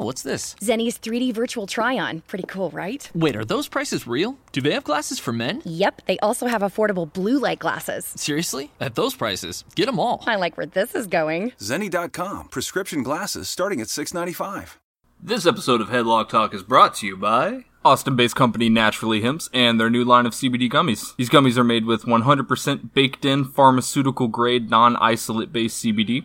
Oh, what's this? Zenni's 3D virtual try on. Pretty cool, right? Wait, are those prices real? Do they have glasses for men? Yep, they also have affordable blue light glasses. Seriously? At those prices? Get them all. I like where this is going. Zenni.com. Prescription glasses starting at $6.95. This episode of Headlock Talk is brought to you by Austin based company Naturally Hemps and their new line of CBD gummies. These gummies are made with 100% baked in pharmaceutical grade non isolate based CBD.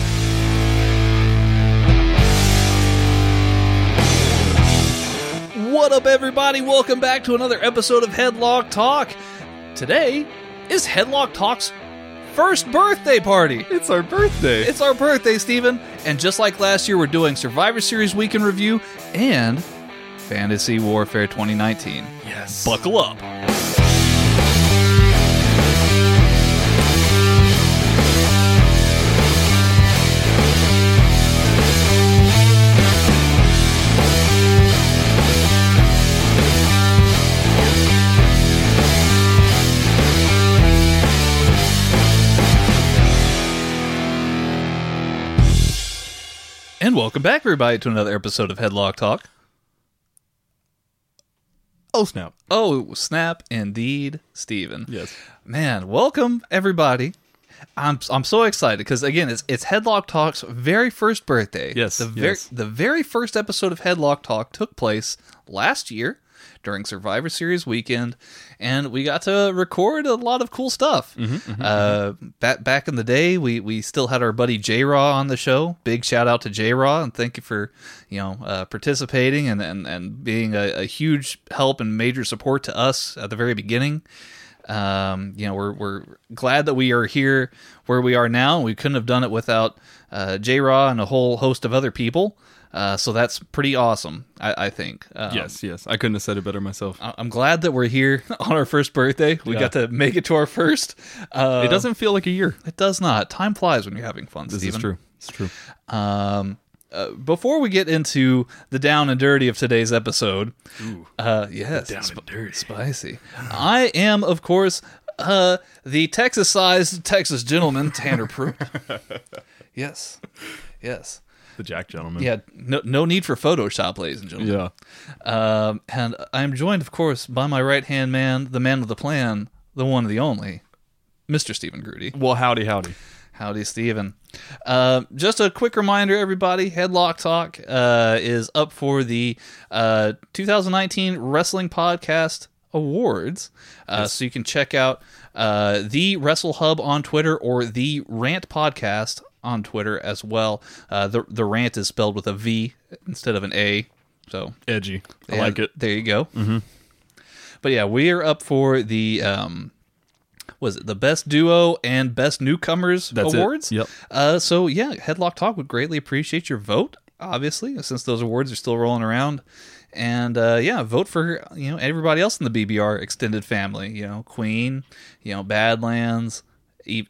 What up, everybody? Welcome back to another episode of Headlock Talk. Today is Headlock Talk's first birthday party. It's our birthday. It's our birthday, Steven. And just like last year, we're doing Survivor Series Week in Review and Fantasy Warfare 2019. yes. Buckle up. And welcome back, everybody, to another episode of Headlock Talk. Oh, snap. Oh, snap indeed, Steven. Yes. Man, welcome everybody. I'm I'm so excited because again, it's it's Headlock Talk's very first birthday. Yes, the very yes. the very first episode of Headlock Talk took place last year during Survivor Series weekend, and we got to record a lot of cool stuff. Mm-hmm, uh, back back in the day, we we still had our buddy J Raw on the show. Big shout out to J Raw and thank you for you know uh, participating and and and being a, a huge help and major support to us at the very beginning. Um, you know, we're we're glad that we are here where we are now. We couldn't have done it without uh, J Raw and a whole host of other people. Uh, so that's pretty awesome, I, I think. Um, Yes, yes. I couldn't have said it better myself. I- I'm glad that we're here on our first birthday. We Yeah. got to make it to our first. Uh, it doesn't feel like a year. It does not. Time flies when you're having fun. This Steven. is true. It's true. Um, uh, before we get into the down and dirty of today's episode, uh, yes, down and dirty. spicy. I am, of course, uh, the Texas-sized Texas gentleman, Tanner Pruitt. yes, yes, The Jack gentleman. yeah. No, no need for Photoshop, ladies and gentlemen. Yeah. Um, and I am joined, of course, by my right-hand man, the man with the plan, the one, the only, Mr. Stephen Grudy. Well, howdy, howdy. Howdy, Steven. Uh, just a quick reminder, everybody Headlock Talk uh, is up for the uh, 2019 Wrestling Podcast Awards. Uh, So you can check out uh, the Wrestle Hub on Twitter or the Rant Podcast on Twitter as well. Uh, the, the rant is spelled with a V instead of an A. So Edgy. I like it. There you go. Mm-hmm. But yeah, we are up for the um, was it the best duo and best newcomers That's it. awards? Yep. Uh, so yeah, Headlock Talk would greatly appreciate your vote. Obviously, since those awards are still rolling around, and uh, yeah, vote for you know everybody else in the BBR extended family. You know, Queen, you know, Badlands,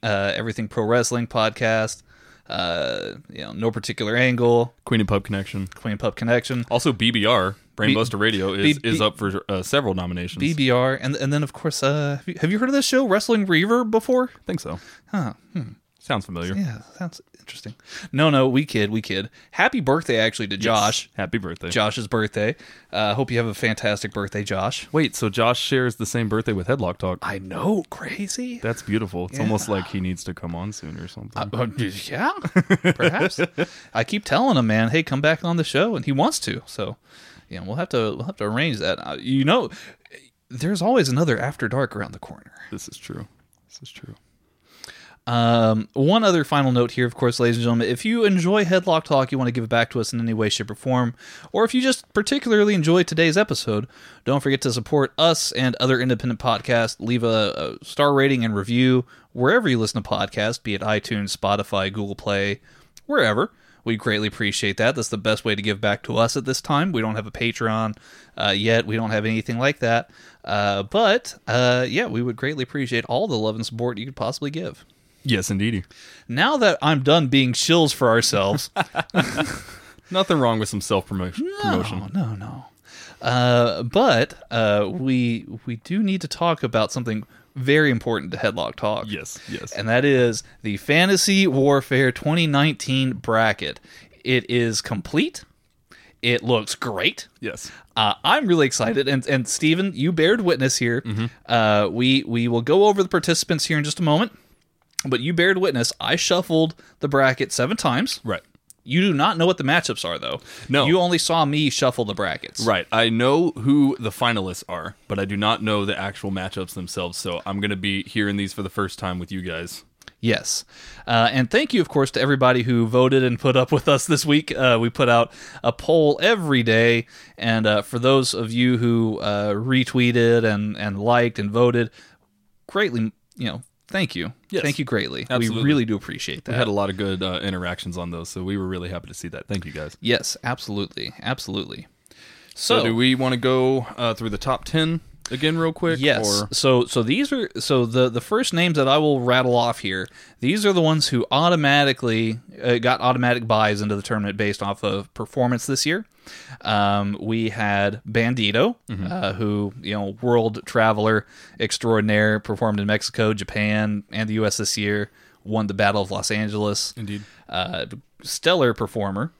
uh, everything pro wrestling podcast. Uh, you know, no particular angle, Queen and Pub Connection. Queen Pup Connection, Also, BBR, Brainbuster Radio, is, B- is up for uh, several nominations. BBR, and and then of course, uh, have you, have you heard of this show, Wrestling Reverb, before? I think so. Huh. Sounds familiar. Yeah, sounds interesting. No, no, we kid, we kid. Happy birthday, actually, to Josh. Happy birthday. Josh's birthday. Uh, hope you have a fantastic birthday, Josh. Wait, so Josh shares the same birthday with Headlock Talk? I know, crazy. That's beautiful. It's almost like he needs to come on soon or something. Uh, yeah, perhaps. I keep telling him, man, hey, come back on the show, and he wants to. So, yeah, we'll have to we'll have to arrange that. Uh, you know, there's always another After Dark around the corner. this is true. This is true. Um, one other final note here, of course, ladies and gentlemen, if you enjoy Headlock Talk, you want to give it back to us in any way, shape, or form, or if you just particularly enjoy today's episode, don't forget to support us and other independent podcasts. Leave a, a star rating and review wherever you listen to podcasts, be it iTunes, Spotify, Google Play, wherever. We greatly appreciate that. That's the best way to give back to us at this time. We don't have a Patreon uh, yet. We don't have anything like that. Uh, but uh, yeah, we would greatly appreciate all the love and support you could possibly give Yes, indeedy. now that I'm done being shills for ourselves, Nothing wrong with some self promotion. no, no, no. Uh, but uh, we we do need to talk about something very important to Headlock Talk. Yes, yes. and that is the Fantasy Warfare 2019 bracket. It is complete. It looks great. yes. Uh, I'm really excited, and and Steven, you bared witness here. Uh, we we will go over the participants here in just a moment, but you bared witness. I shuffled the bracket seven times. Right. You do not know what the matchups are, though. No. you only saw me shuffle the brackets. Right. I know who the finalists are, but I do not know the actual matchups themselves. So I'm going to be hearing these for the first time with you guys. Yes. Uh, and thank you, of course, to everybody who voted and put up with us this week. Uh, we put out a poll every day. And uh, for those of you who uh, retweeted and, and liked and voted, greatly, you know, thank you. Yes. Thank you greatly. Absolutely. We really do appreciate that. We had a lot of good uh, interactions on those, so we were really happy to see that. Thank you guys. yes, absolutely. Absolutely. So, So, do we want to go uh, through the top 10 again, real quick? Yes. Or... So so these are so the the first names that I will rattle off here. These are the ones who automatically uh, got automatic buys into the tournament based off of performance this year. Um, we had Bandito, uh, who you know world traveler extraordinaire, performed in Mexico, Japan, and the U.S. this year. Won the Battle of Los Angeles. Indeed. Uh, stellar performer.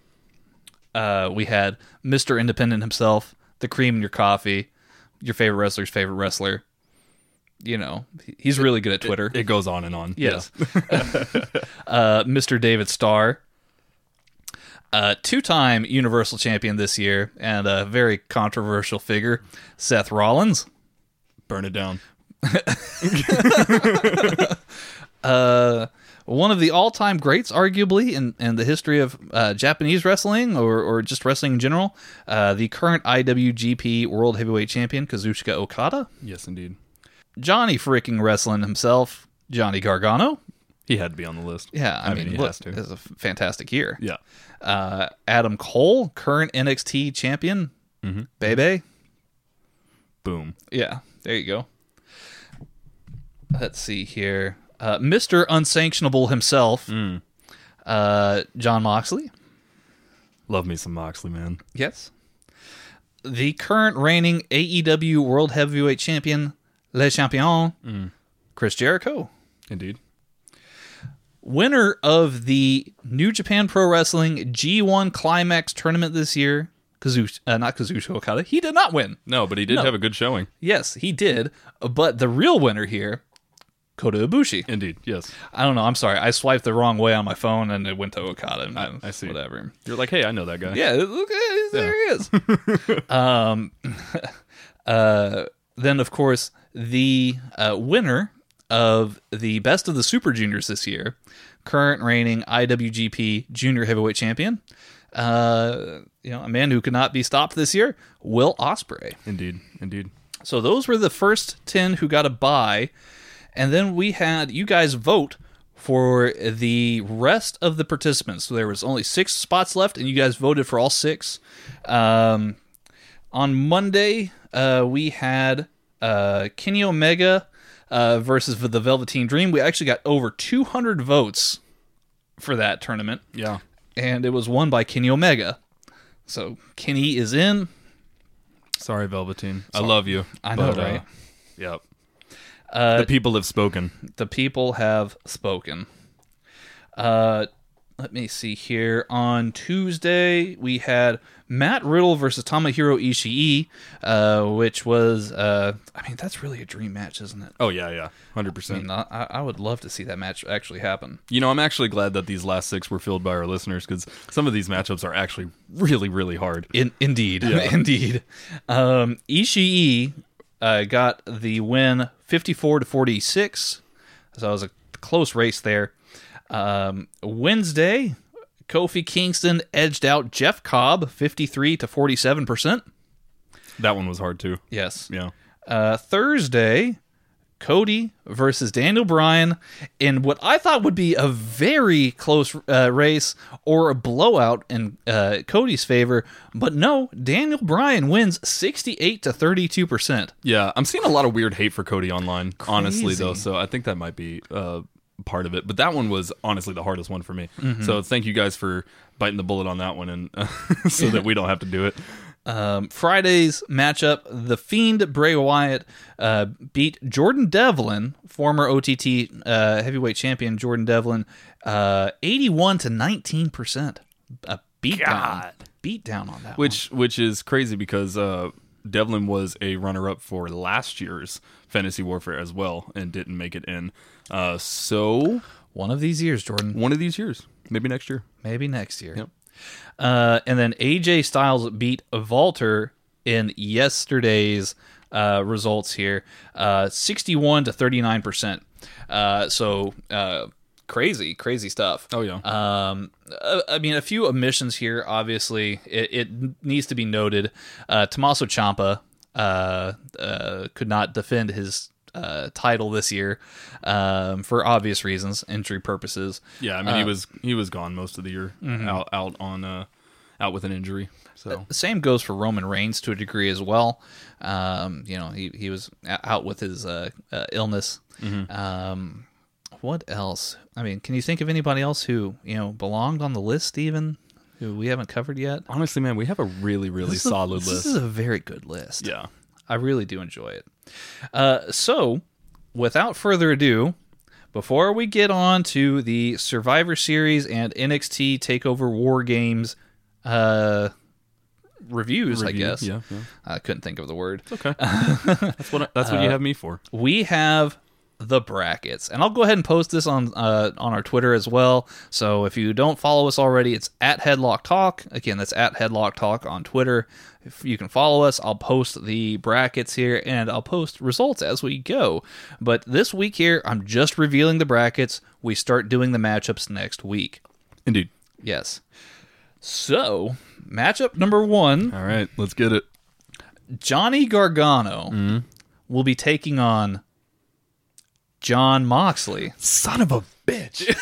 Uh, we had Mr. Independent himself, the cream in your coffee, your favorite wrestler's favorite wrestler. You know, he's really good at Twitter. It goes on and on. yes. uh, Mr. David Starr, uh, two-time Universal Champion this year, and a very controversial figure, Seth Rollins. Burn it down. uh, one of the all-time greats, arguably in, in the history of uh, Japanese wrestling or, or just wrestling in general. Uh, the current IWGP World Heavyweight Champion Kazuchika Okada, Yes, indeed. Johnny freaking wrestling himself, Johnny Gargano. He had to be on the list. Yeah, I, mean, he look, has to. it's a f- fantastic year. Yeah. Uh, Adam Cole, current NXT champion, Mm-hmm. Bebe. Boom. Yeah, there you go. Let's see here. Uh, Mr. Unsanctionable himself, Mm. uh, Jon Moxley. Love me some Moxley, man. Yes. The current reigning AEW World Heavyweight Champion, Le Champion, Mm. Chris Jericho. Indeed. Winner of the New Japan Pro Wrestling G1 Climax tournament this year, Kazuch, uh, not Kazuchika Okada. He did not win. No, but he did No. have a good showing. Yes, he did. But the real winner here, Kota Ibushi. Indeed. Yes. I don't know. I'm sorry. I swiped the wrong way on my phone and it went to Okada. And I- I see. Whatever. You're like, hey, I know that guy. Yeah, look, there he is. um, uh, then of course the uh, winner of the best of the Super Juniors this year, current reigning IWGP Junior Heavyweight Champion, uh, you know, a man who could not be stopped this year, Will Ospreay. Indeed. Indeed. So those were the first 10 who got a buy. And then we had you guys vote for the rest of the participants. So there was only six spots left, and you guys voted for all six. Um, on Monday, uh, we had uh, Kenny Omega uh, versus the Velveteen Dream. We actually got over 200 votes for that tournament, Yeah. and it was won by Kenny Omega. So Kenny is in. Sorry, Velveteen. I love you. I know, but, uh, right? yep. Uh, the people have spoken. the people have spoken. Uh, let me see here. On Tuesday, we had Matt Riddle versus Tomohiro Ishii, uh, which was, uh, I mean, that's really a dream match, isn't it? Oh yeah, yeah, hundred I percent. mean, I, I would love to see that match actually happen. You know, I'm actually glad that these last six were filled by our listeners because some of these matchups are actually really, really hard. In, indeed, indeed. Um, Ishii uh, got the win, fifty-four to forty-six. So it was a close race there. Um, Wednesday, Kofi Kingston edged out Jeff Cobb, fifty-three to forty-seven percent. That one was hard too. Yes. Yeah. Uh, Thursday, Cody versus Daniel Bryan in what I thought would be a very close uh, race or a blowout in uh, Cody's favor, but no, Daniel Bryan wins 68 to 32 percent. Yeah, I'm seeing a lot of weird hate for Cody online, honestly though. So I think that might be uh, part of it. But that one was honestly the hardest one for me. So thank you guys for biting the bullet on that one, and so that we don't have to do it. Um, Friday's matchup: The Fiend Bray Wyatt uh, beat Jordan Devlin, former OTT uh, heavyweight champion Jordan Devlin, uh, 81 to 19 percent. A beat down, beat down on that. one. Which which is crazy because uh, Devlin was a runner up for last year's Fantasy Warfare as well and didn't make it in. Uh, so one of these years, Jordan. one of these years, maybe next year. Maybe next year. Yep. Uh, and then AJ Styles beat Valter in yesterday's uh, results here, uh, 61 to 39 percent. Uh, so uh, crazy, crazy stuff. Oh yeah. Um, uh, I mean, a few omissions here. Obviously, it, it needs to be noted. Uh, Tommaso Ciampa uh, uh, could not defend his uh, title this year um, for obvious reasons, injury purposes. yeah, I mean he was he was gone most of the year out out on uh, out with an injury. So the Same goes for Roman Reigns to a degree as well. Um, you know, he he was out with his uh, uh, illness. Um, what else? I mean, can you think of anybody else who you know belonged on the list, even who we haven't covered yet? honestly, man, we have a really really This is a- solid this list. This is a very good list. yeah. I really do enjoy it. Uh, so, without further ado, before we get on to the Survivor Series and NXT Takeover War Games uh, reviews, I guess. yeah, yeah. I couldn't think of the word. Okay. that's what that's what you have me for. We have the brackets, and I'll go ahead and post this on uh, on our Twitter as well. So if you don't follow us already, it's at Headlock Talk. Again, that's at Headlock Talk on Twitter. If you can follow us, I'll post the brackets here, and I'll post results as we go. But this week here, I'm just revealing the brackets. We start doing the matchups next week. Indeed. Yes. So matchup number one. All right, let's get it. Johnny Gargano Mm-hmm. will be taking on Jon Moxley. Son of a bitch.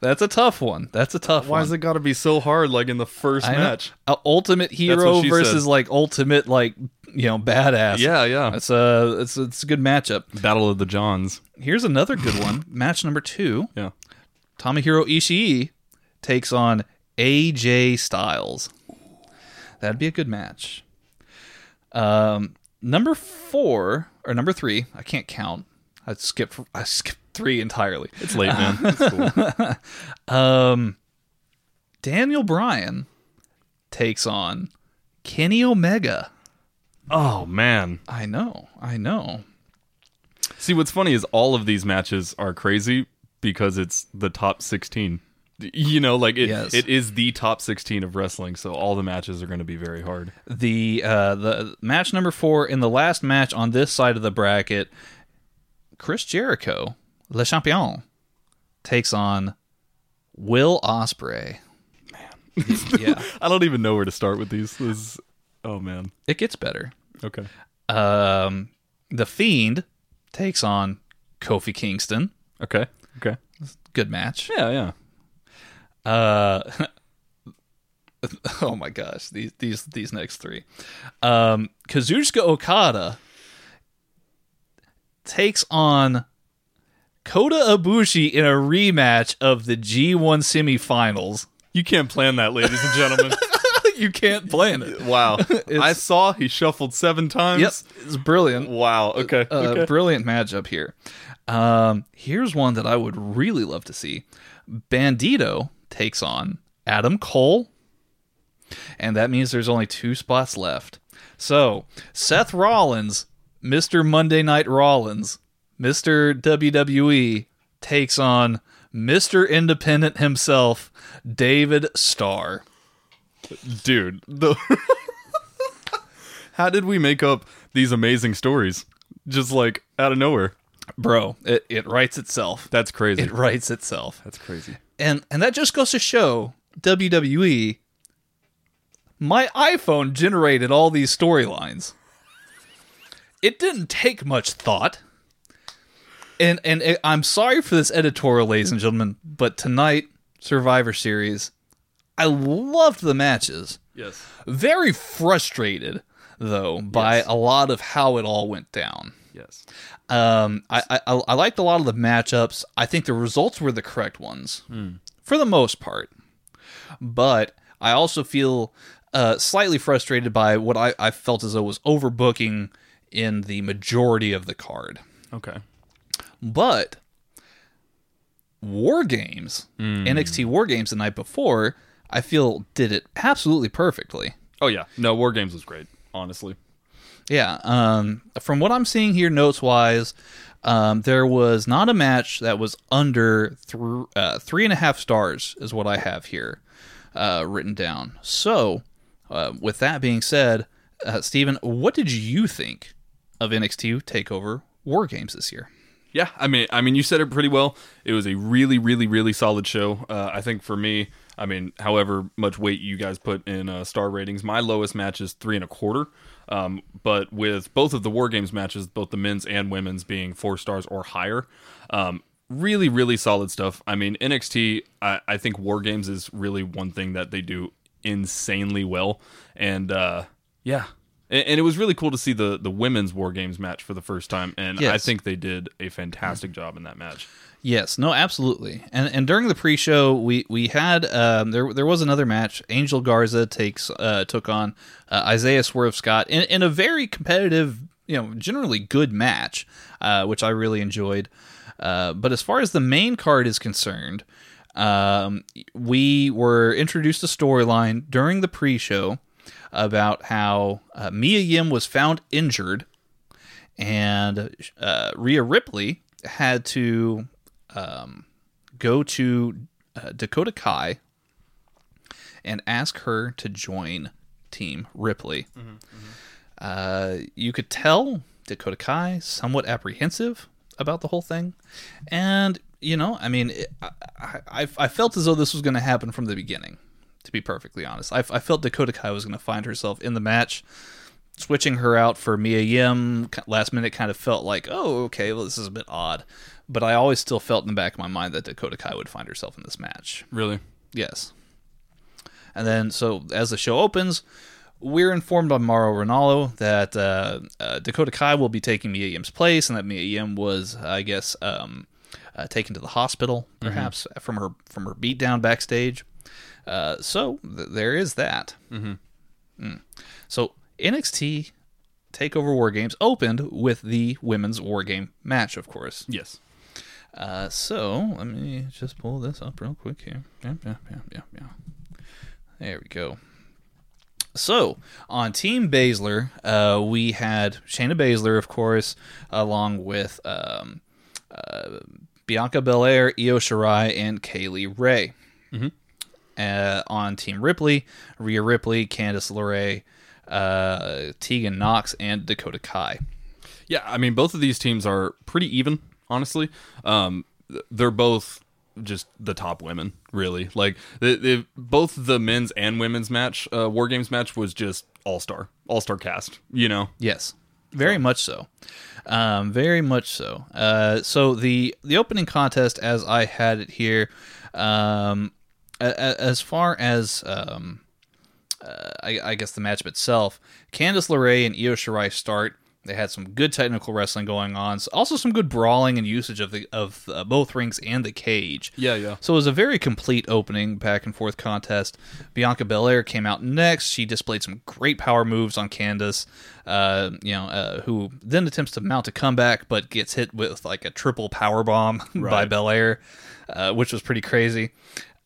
That's a tough one. That's a tough Why one. has it got to be so hard like in the first I match? Uh, ultimate hero versus said. like ultimate like you know badass. Yeah, yeah. It's a it's it's a good matchup. Battle of the Johns. Here's another good one. Match number two. Yeah. Tomohiro Ishii takes on AJ Styles. That'd be a good match. Um, number four or number three, I can't count. I skipped. I skipped three entirely. It's late, man. It's cool. Um, Daniel Bryan takes on Kenny Omega. Oh man. I know. I know. See, what's funny is all of these matches are crazy because it's the top 16. You know, like it, Yes. it is the top 16 of wrestling, so all the matches are going to be very hard. the uh, the match number four in the last match on this side of the bracket, Chris Jericho, Le Champion, takes on Will Ospreay. Man, yeah, I don't even know where to start with these. This is- oh man. it gets better. Okay. Um, the Fiend takes on Kofi Kingston. Okay. Okay. Good match. Yeah, yeah. Uh, oh my gosh, these these these next three. Um, Kazuchika Okada takes on Kota Ibushi in a rematch of the G1 semifinals. You can't plan that, ladies and gentlemen. you can't plan it. wow. I saw he shuffled seven times. Yep, it's brilliant. Wow. Okay. Uh, okay. Brilliant matchup here. Um, here's one that I would really love to see. Bandito takes on Adam Cole, and that means there's only two spots left. So Seth Rollins, Mr. Monday Night Rollins, Mr. WWE takes on Mr. Independent himself, David Starr. Dude, the How did we make up these amazing stories? Just like out of nowhere. Bro, it, it writes itself. That's crazy. It writes itself. That's crazy. And and that just goes to show WWE. My iPhone generated all these storylines. It didn't take much thought. And and it, I'm sorry for this editorial, ladies and gentlemen, but tonight Survivor Series, I loved the matches. Yes. Very frustrated though by Yes. a lot of how it all went down. Yes. Um, I, I I liked a lot of the matchups. I think the results were the correct ones for the most part, but I also feel uh, slightly frustrated by what I, I felt as though was overbooking in the majority of the card. Okay. But War Games, NXT War Games the night before, I feel did it absolutely perfectly. Oh yeah. No, War Games was great, honestly. Yeah. Um, from what I'm seeing here, notes wise, um, there was not a match that was under thr uh, three and a half stars, is what I have here uh, written down. So, uh, with that being said, uh, Steven, what did you think of NXT Takeover War Games this year? Yeah, I mean, I mean, you said it pretty well. It was a really, really, really solid show. Uh, I think for me, I mean, however much weight you guys put in uh, star ratings, my lowest match is three and a quarter. Um, but with both of the War Games matches, both the men's and women's being four stars or higher, um, really, really solid stuff. I mean, NXT, I, I think War Games is really one thing that they do insanely well, and uh, yeah. And, and it was really cool to see the the women's War Games match for the first time, and I think they did a fantastic job in that match. Yes, no, absolutely. And and during the pre-show, we we had um, there there was another match. Angel Garza takes uh, took on uh, Isaiah Swerve Scott in, in a very competitive, you know, generally good match, uh, which I really enjoyed. Uh, but as far as the main card is concerned, um, we were introduced a storyline during the pre-show about how uh, Mia Yim was found injured and uh, Rhea Ripley had to um, go to uh, Dakota Kai and ask her to join Team Ripley. Uh, you could tell Dakota Kai somewhat apprehensive about the whole thing, and you know, I mean, it, I, I, I felt as though this was going to happen from the beginning. To be perfectly honest, I, I felt Dakota Kai was going to find herself in the match switching her out for Mia Yim last minute kind of felt like, oh, okay, well, this is a bit odd. But I always still felt in the back of my mind that Dakota Kai would find herself in this match. Really, Yes. And then, so as the show opens, we're informed by Mauro Ranallo that uh, uh, Dakota Kai will be taking Mia Yim's place, and that Mia Yim was, I guess, um, uh, taken to the hospital, perhaps from her from her beatdown backstage. Uh, so th- there is that. Mm-hmm. So NXT Takeover War Games opened with the women's War Game match, of course. yes. Uh, so let me just pull this up real quick here. Yeah, yeah, yeah, yeah, yeah. There we go. So on Team Baszler, uh, we had Shayna Baszler, of course, along with um, uh, Bianca Belair, Io Shirai, and Kay Lee Ray. Uh, on Team Ripley, Rhea Ripley, Candice LeRae, uh, Tegan Nox, and Dakota Kai. Yeah, I mean, both of these teams are pretty even, honestly. Um, they're both just the top women, really. Like, they, they, both the men's and women's match, uh, War Games match, was just all star, all star cast. You know, Yes, very much so. Um, very much so. Uh, so the the opening contest, as I had it here, um, a- a- as far as um, uh, I, I guess the matchup itself, Candice LeRae and Io Shirai start They had some good technical wrestling going on. Also, some good brawling and usage of the of uh, both rings and the cage. Yeah, yeah. So it was a very complete opening back and forth contest. Bianca Belair came out next. She displayed some great power moves on Candice, uh, you know, uh, who then attempts to mount a comeback but gets hit with like a triple power bomb by Belair, uh, which was pretty crazy.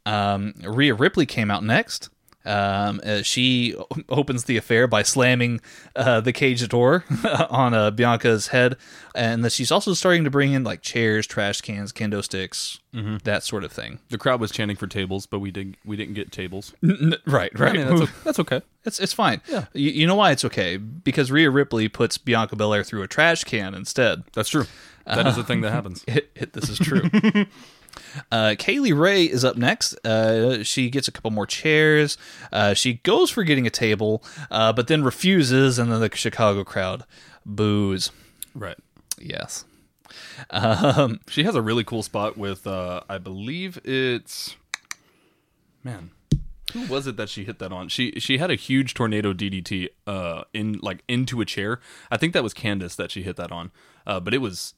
Um, Rhea Ripley came out next. Um, uh, she opens the affair by slamming uh, the cage door on uh, Bianca's head, and that she's also starting to bring in like chairs, trash cans, kendo sticks, that sort of thing. The crowd was chanting for tables, but we did we didn't get tables. N- right, right. I mean, that's, that's okay. It's it's fine. Yeah. You, you know why it's okay? Because Rhea Ripley puts Bianca Belair through a trash can instead. That's true. That is the thing that happens. It, it, this is true. Uh, Kay Lee Ray is up next. Uh, she gets a couple more chairs. Uh, she goes for getting a table, uh, but then refuses, and then the Chicago crowd boos. Right. Yes. She has a really cool spot with uh I believe it's man. Who was it that she hit that on? She she had a huge tornado DDT uh in like into a chair. I think that was Candice that she hit that on. Uh but it was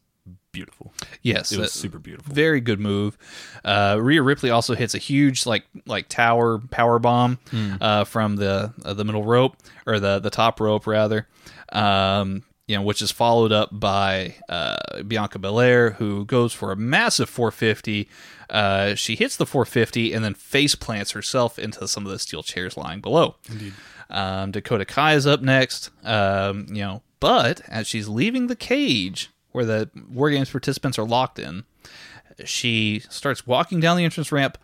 beautiful. Yes, It was uh, super beautiful. Very good move. Uh, Rhea Ripley also hits a huge like like tower power bomb Hmm. uh, from the uh, the middle rope or the the top rope rather. Um, you know, which is followed up by uh, Bianca Belair, who goes for a massive 450. Uh, she hits the 450 and then face plants herself into some of the steel chairs lying below. Indeed. Um, Dakota Kai is up next. Um, you know, but as she's leaving the cage where the War Games participants are locked in, she starts walking down the entrance ramp,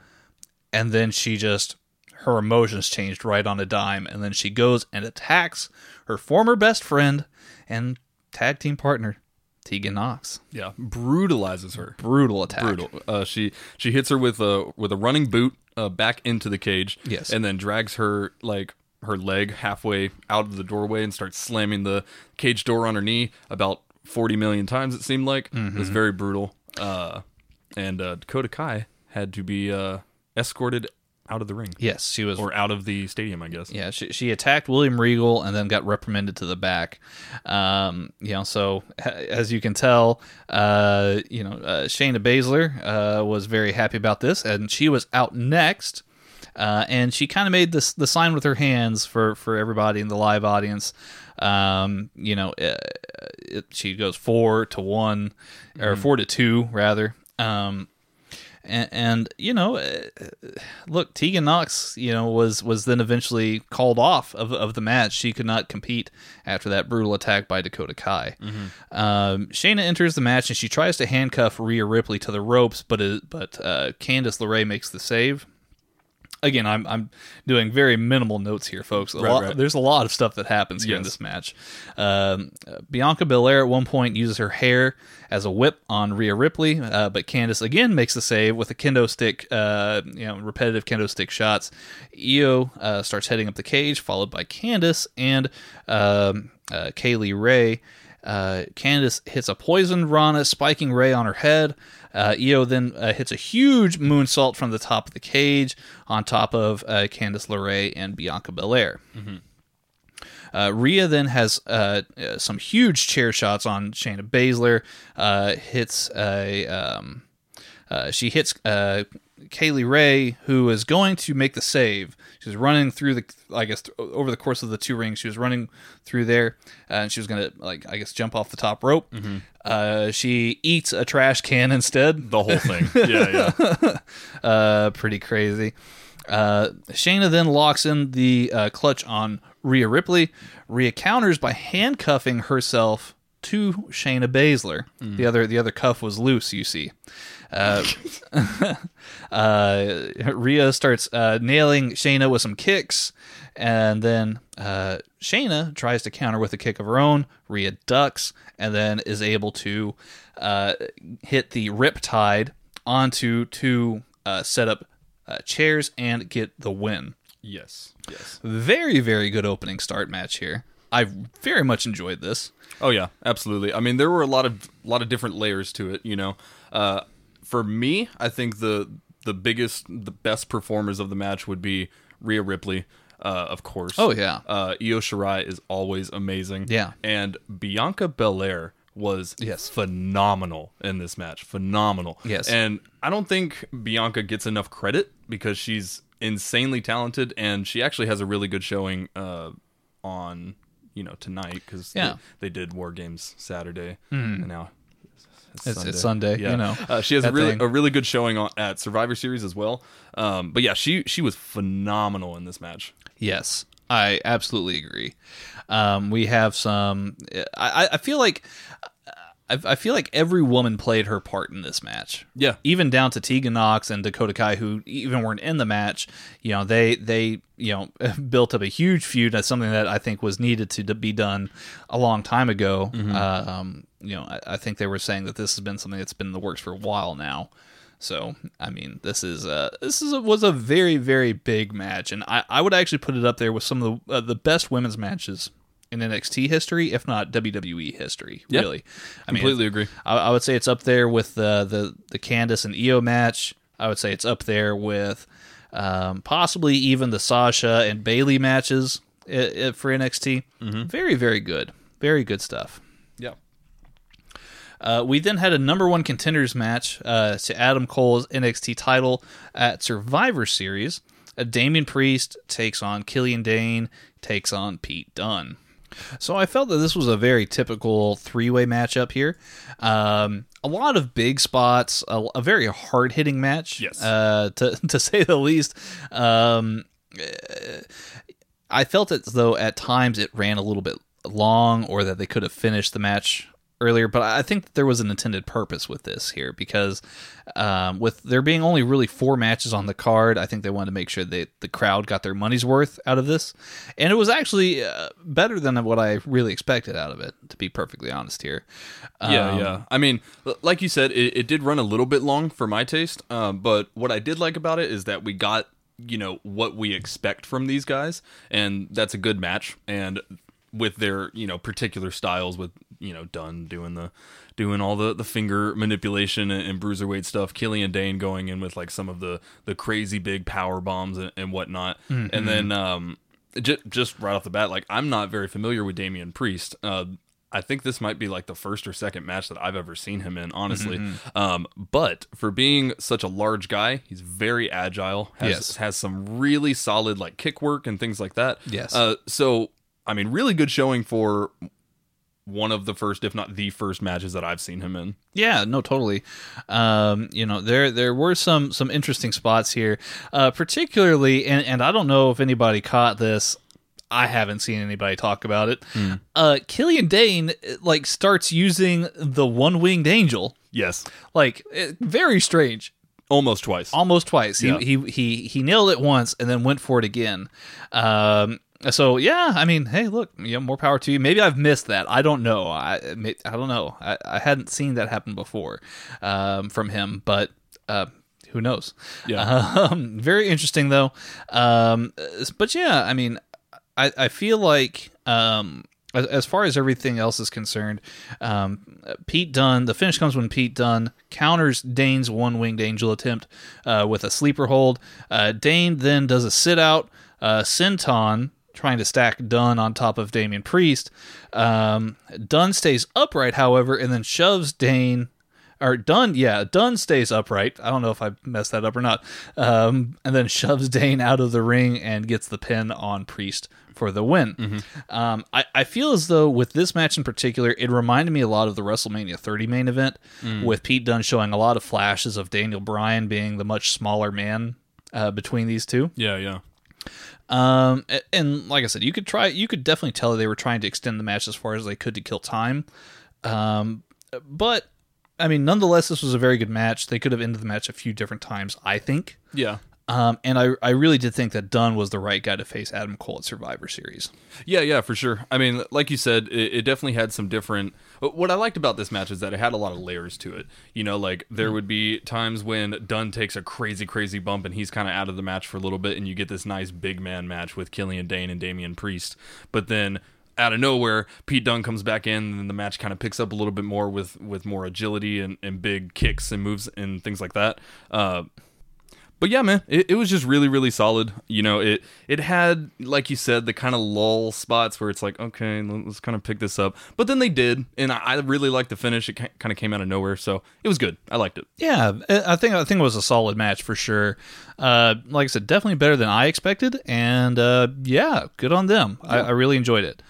and then she just her emotions changed right on a dime, and then she goes and attacks her former best friend and tag team partner Tegan Nox. Yeah, brutalizes her. Brutal attack. Brutal. Uh, she she hits her with a with a running boot uh, back into the cage. Yes. and then drags her like her leg halfway out of the doorway and starts slamming the cage door on her knee about forty million times. It seemed like it was very brutal. Uh, and uh, Dakota Kai had to be uh, escorted out of the ring Yes, she was or out of the stadium, I guess. Yeah, she, she attacked William Regal and then got reprimanded to the back. Um, you know, so as you can tell, uh, you know, uh, Shayna Baszler uh, was very happy about this, and she was out next. Uh, and she kind of made this the sign with her hands for for everybody in the live audience. Um, you know, uh, it, she goes four to one or four to two rather. Um, and, and you know, uh, look, Tegan Nox, you know, was was then eventually called off of of the match. She could not compete after that brutal attack by Dakota Kai. Um, Shayna enters the match and she tries to handcuff Rhea Ripley to the ropes, but it, but uh, Candice LeRae makes the save. Again, I'm I'm doing very minimal notes here, folks. A Right, lot, right. There's a lot of stuff that happens here in this match. Um, Bianca Belair at one point uses her hair as a whip on Rhea Ripley, uh, but Candice again makes the save with a kendo stick, uh, you know, repetitive kendo stick shots. Io uh, starts heading up the cage, followed by Candice and um, uh, Kay Lee Ray. Uh, Candice hits a poisoned Rana, spiking Ray on her head. Uh, Io then uh, hits a huge moonsault from the top of the cage on top of uh, Candice LeRae and Bianca Belair. Uh, Rhea then has uh, uh, some huge chair shots on Shayna Baszler. Uh, hits a um, uh, she hits uh, Kay Lee Ray, who is going to make the save. She's running through the, I guess, th- over the course of the two rings. She was running through there, uh, and she was going to, like, I guess, jump off the top rope. Uh, she eats a trash can instead. The whole thing. yeah, yeah. Uh, pretty crazy. Uh, Shayna then locks in the uh, clutch on Rhea Ripley. Rhea counters by handcuffing herself to Shayna Baszler. The other the other cuff was loose. You see. Uh, uh, Rhea starts uh, nailing Shayna with some kicks, and then uh, Shayna tries to counter with a kick of her own. Rhea ducks, and then is able to uh, hit the Riptide onto two uh, setup uh, chairs and get the win. Yes. Yes. Very, very good opening start match here. I very much enjoyed this. Oh yeah, absolutely. I mean, there were a lot of lot of different layers to it. You know, uh, for me, I think the the biggest, the best performers of the match would be Rhea Ripley. uh, of course. Oh, yeah. Uh, Io Shirai is always amazing. Yeah. And Bianca Belair was Yes. phenomenal in this match. Phenomenal. Yes. And I don't think Bianca gets enough credit because she's insanely talented and she actually has a really good showing uh, on, you know, tonight because Yeah. They, they did War Games Saturday and now It's- it's Sunday, you know, uh, she has a really thing. a really good showing on, at Survivor Series as well. Um, but yeah, she she was phenomenal in this match. Yes, I absolutely agree. Um, we have some. I, I feel like. I, I feel like every woman played her part in this match. Yeah. even down to Tegan Nox and Dakota Kai, who even weren't in the match. You know, they they you know built up a huge feud. That's something that I think was needed to be done a long time ago. Um, you know, I, I think they were saying that this has been something that's been in the works for a while now. So, I mean, this is uh this is a, was a very very big match, and I, I would actually put it up there with some of the uh, the best women's matches in NXT history, if not WWE history. Yeah. Really, I Completely mean, agree. I, I would say it's up there with the the the Candice and Io match. I would say it's up there with um, possibly even the Sasha and Bayley matches i i for NXT. Very very good, very good stuff. Yeah. Uh, we then had a number one contenders match uh, to Adam Cole's NXT title at Survivor Series. Uh, Damian Priest takes on Killian Dain, takes on Pete Dunne. So I felt that this was a very typical three-way matchup here. Um, a lot of big spots, a, a very hard-hitting match, Yes. uh, to to say the least. Um, I felt as though at times it ran a little bit long or that they could have finished the match earlier, but I think that there was an intended purpose with this here because um, with there being only really four matches on the card, I think they wanted to make sure that the crowd got their money's worth out of this. And it was actually uh, better than what I really expected out of it, to be perfectly honest here. Yeah, Um, yeah. I mean, like you said, it, it did run a little bit long for my taste. Um, but what I did like about it is that we got, you know, what we expect from these guys, and that's a good match. And with their, you know, particular styles, with you know, Dunne doing the, doing all the the finger manipulation and, and bruiserweight stuff, Killian Dain going in with like some of the the crazy big power bombs and, and whatnot, and then um, just just right off the bat, like I'm not very familiar with Damian Priest. Uh, I think this might be like the first or second match that I've ever seen him in, honestly. Um, but for being such a large guy, he's very agile. Has, Yes. has some really solid like kick work and things like that. Yes. Uh, so I mean, really good showing for one of the first, if not the first, matches that I've seen him in. Yeah, no, totally. Um, you know, there there were some some interesting spots here, uh, particularly, and and I don't know if anybody caught this. I haven't seen anybody talk about it. Uh, Killian Dain like starts using the one winged angel, Yes, like it, very strange almost twice. almost twice. He, he he he nailed it once and then went for it again. Um, so yeah, I mean, hey, look, you know, more power to you. Maybe I've missed that. I don't know. I I don't know. I, I hadn't seen that happen before um, from him, but uh, who knows? Yeah. Um, very interesting though. Um, but yeah, I mean, I I feel like um. As, as far as everything else is concerned, um, Pete Dunne, the finish comes when Pete Dunne counters Dain's one winged angel attempt uh, with a sleeper hold. Uh, Dain then does a sit out. Uh, Senton trying to stack Dunne on top of Damian Priest. Um, Dunne stays upright, however, and then shoves Dain. Or Dunne, yeah, Dunne stays upright. I don't know if I messed that up or not. Um, and then shoves Dain out of the ring and gets the pin on Priest for the win. Um, I, I feel as though with this match in particular, it reminded me a lot of the WrestleMania 30 main event, with Pete Dunne showing a lot of flashes of Daniel Bryan being the much smaller man uh, between these two. yeah, yeah. Um, and like I said, you could try, you could definitely tell they were trying to extend the match as far as they could to kill time. Um, but I mean, nonetheless, this was a very good match. They could have ended the match a few different times, I think. Yeah. Um, and I, I really did think that Dunne was the right guy to face Adam Cole at Survivor Series. Yeah, yeah, for sure. I mean, like you said, it, it definitely had some different. What I liked about this match is that it had a lot of layers to it. You know, like there would be times when Dunne takes a crazy, crazy bump and he's kind of out of the match for a little bit, and you get this nice big man match with Killian Dain and Damian Priest. But then out of nowhere, Pete Dunne comes back in, and the match kind of picks up a little bit more with with more agility and, and big kicks and moves and things like that. Uh, but yeah, man, it, it was just really, really solid. You know, it it had, like you said, the kind of lull spots where it's like, okay, let's kind of pick this up. But then they did, and I, I really liked the finish. It kind of came out of nowhere, so it was good. I liked it. Yeah, I think I think it was a solid match for sure. Uh, like I said, definitely better than I expected, and uh, yeah, good on them. I, I really enjoyed it.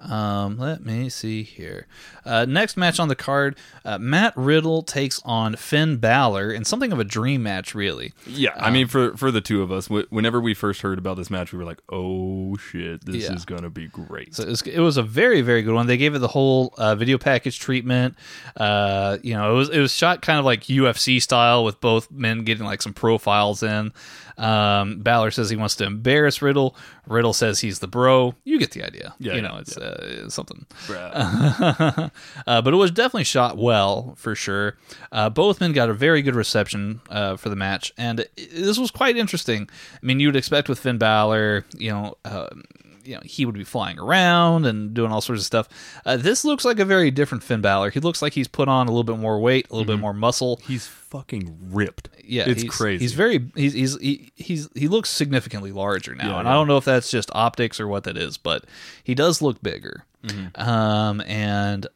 Um, let me see here. Uh, next match on the card uh, Matt Riddle takes on Finn Balor in something of a dream match, really. Yeah, I mean, for for the two of us, wh- whenever we first heard about this match, we were like, "Oh shit, this Yeah. is gonna be great." So it was, it was a very very good one. They gave it the whole uh, video package treatment. Uh, you know, it was it was shot kind of like UFC style with both men getting like some profiles in. Um, Balor says he wants to embarrass Riddle. Riddle says he's the bro. You get the idea. Yeah, you know, it's, uh, something. Uh, but it was definitely shot well for sure. Uh, both men got a very good reception uh, for the match, and it, this was quite interesting. I mean, you would expect with Finn Balor, you know. You know, he would be flying around and doing all sorts of stuff. Uh, this looks like a very different Finn Balor. He looks like he's put on a little bit more weight, a little bit more muscle. He's fucking ripped. Yeah, it's he's, crazy. He's very he's he's he, he's he looks significantly larger now, Yeah, and yeah. I don't know if that's just optics or what that is, but he does look bigger. Mm-hmm. Um, and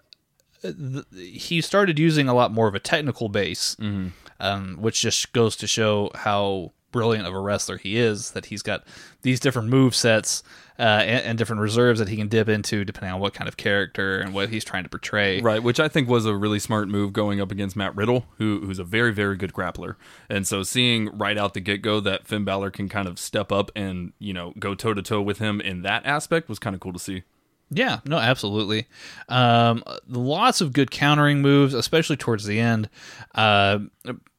th- he started using a lot more of a technical base, Mm-hmm. um, which just goes to show how brilliant of a wrestler he is. That he's got these different move sets uh, and, and different reserves that he can dip into depending on what kind of character and what he's trying to portray. Right, which I think was a really smart move going up against Matt Riddle, who who's a very very good grappler. And so seeing right out the get go that Finn Balor can kind of step up and you know go toe to toe with him in that aspect was kind of cool to see. Yeah, no, absolutely. Um, lots of good countering moves, especially towards the end. Uh,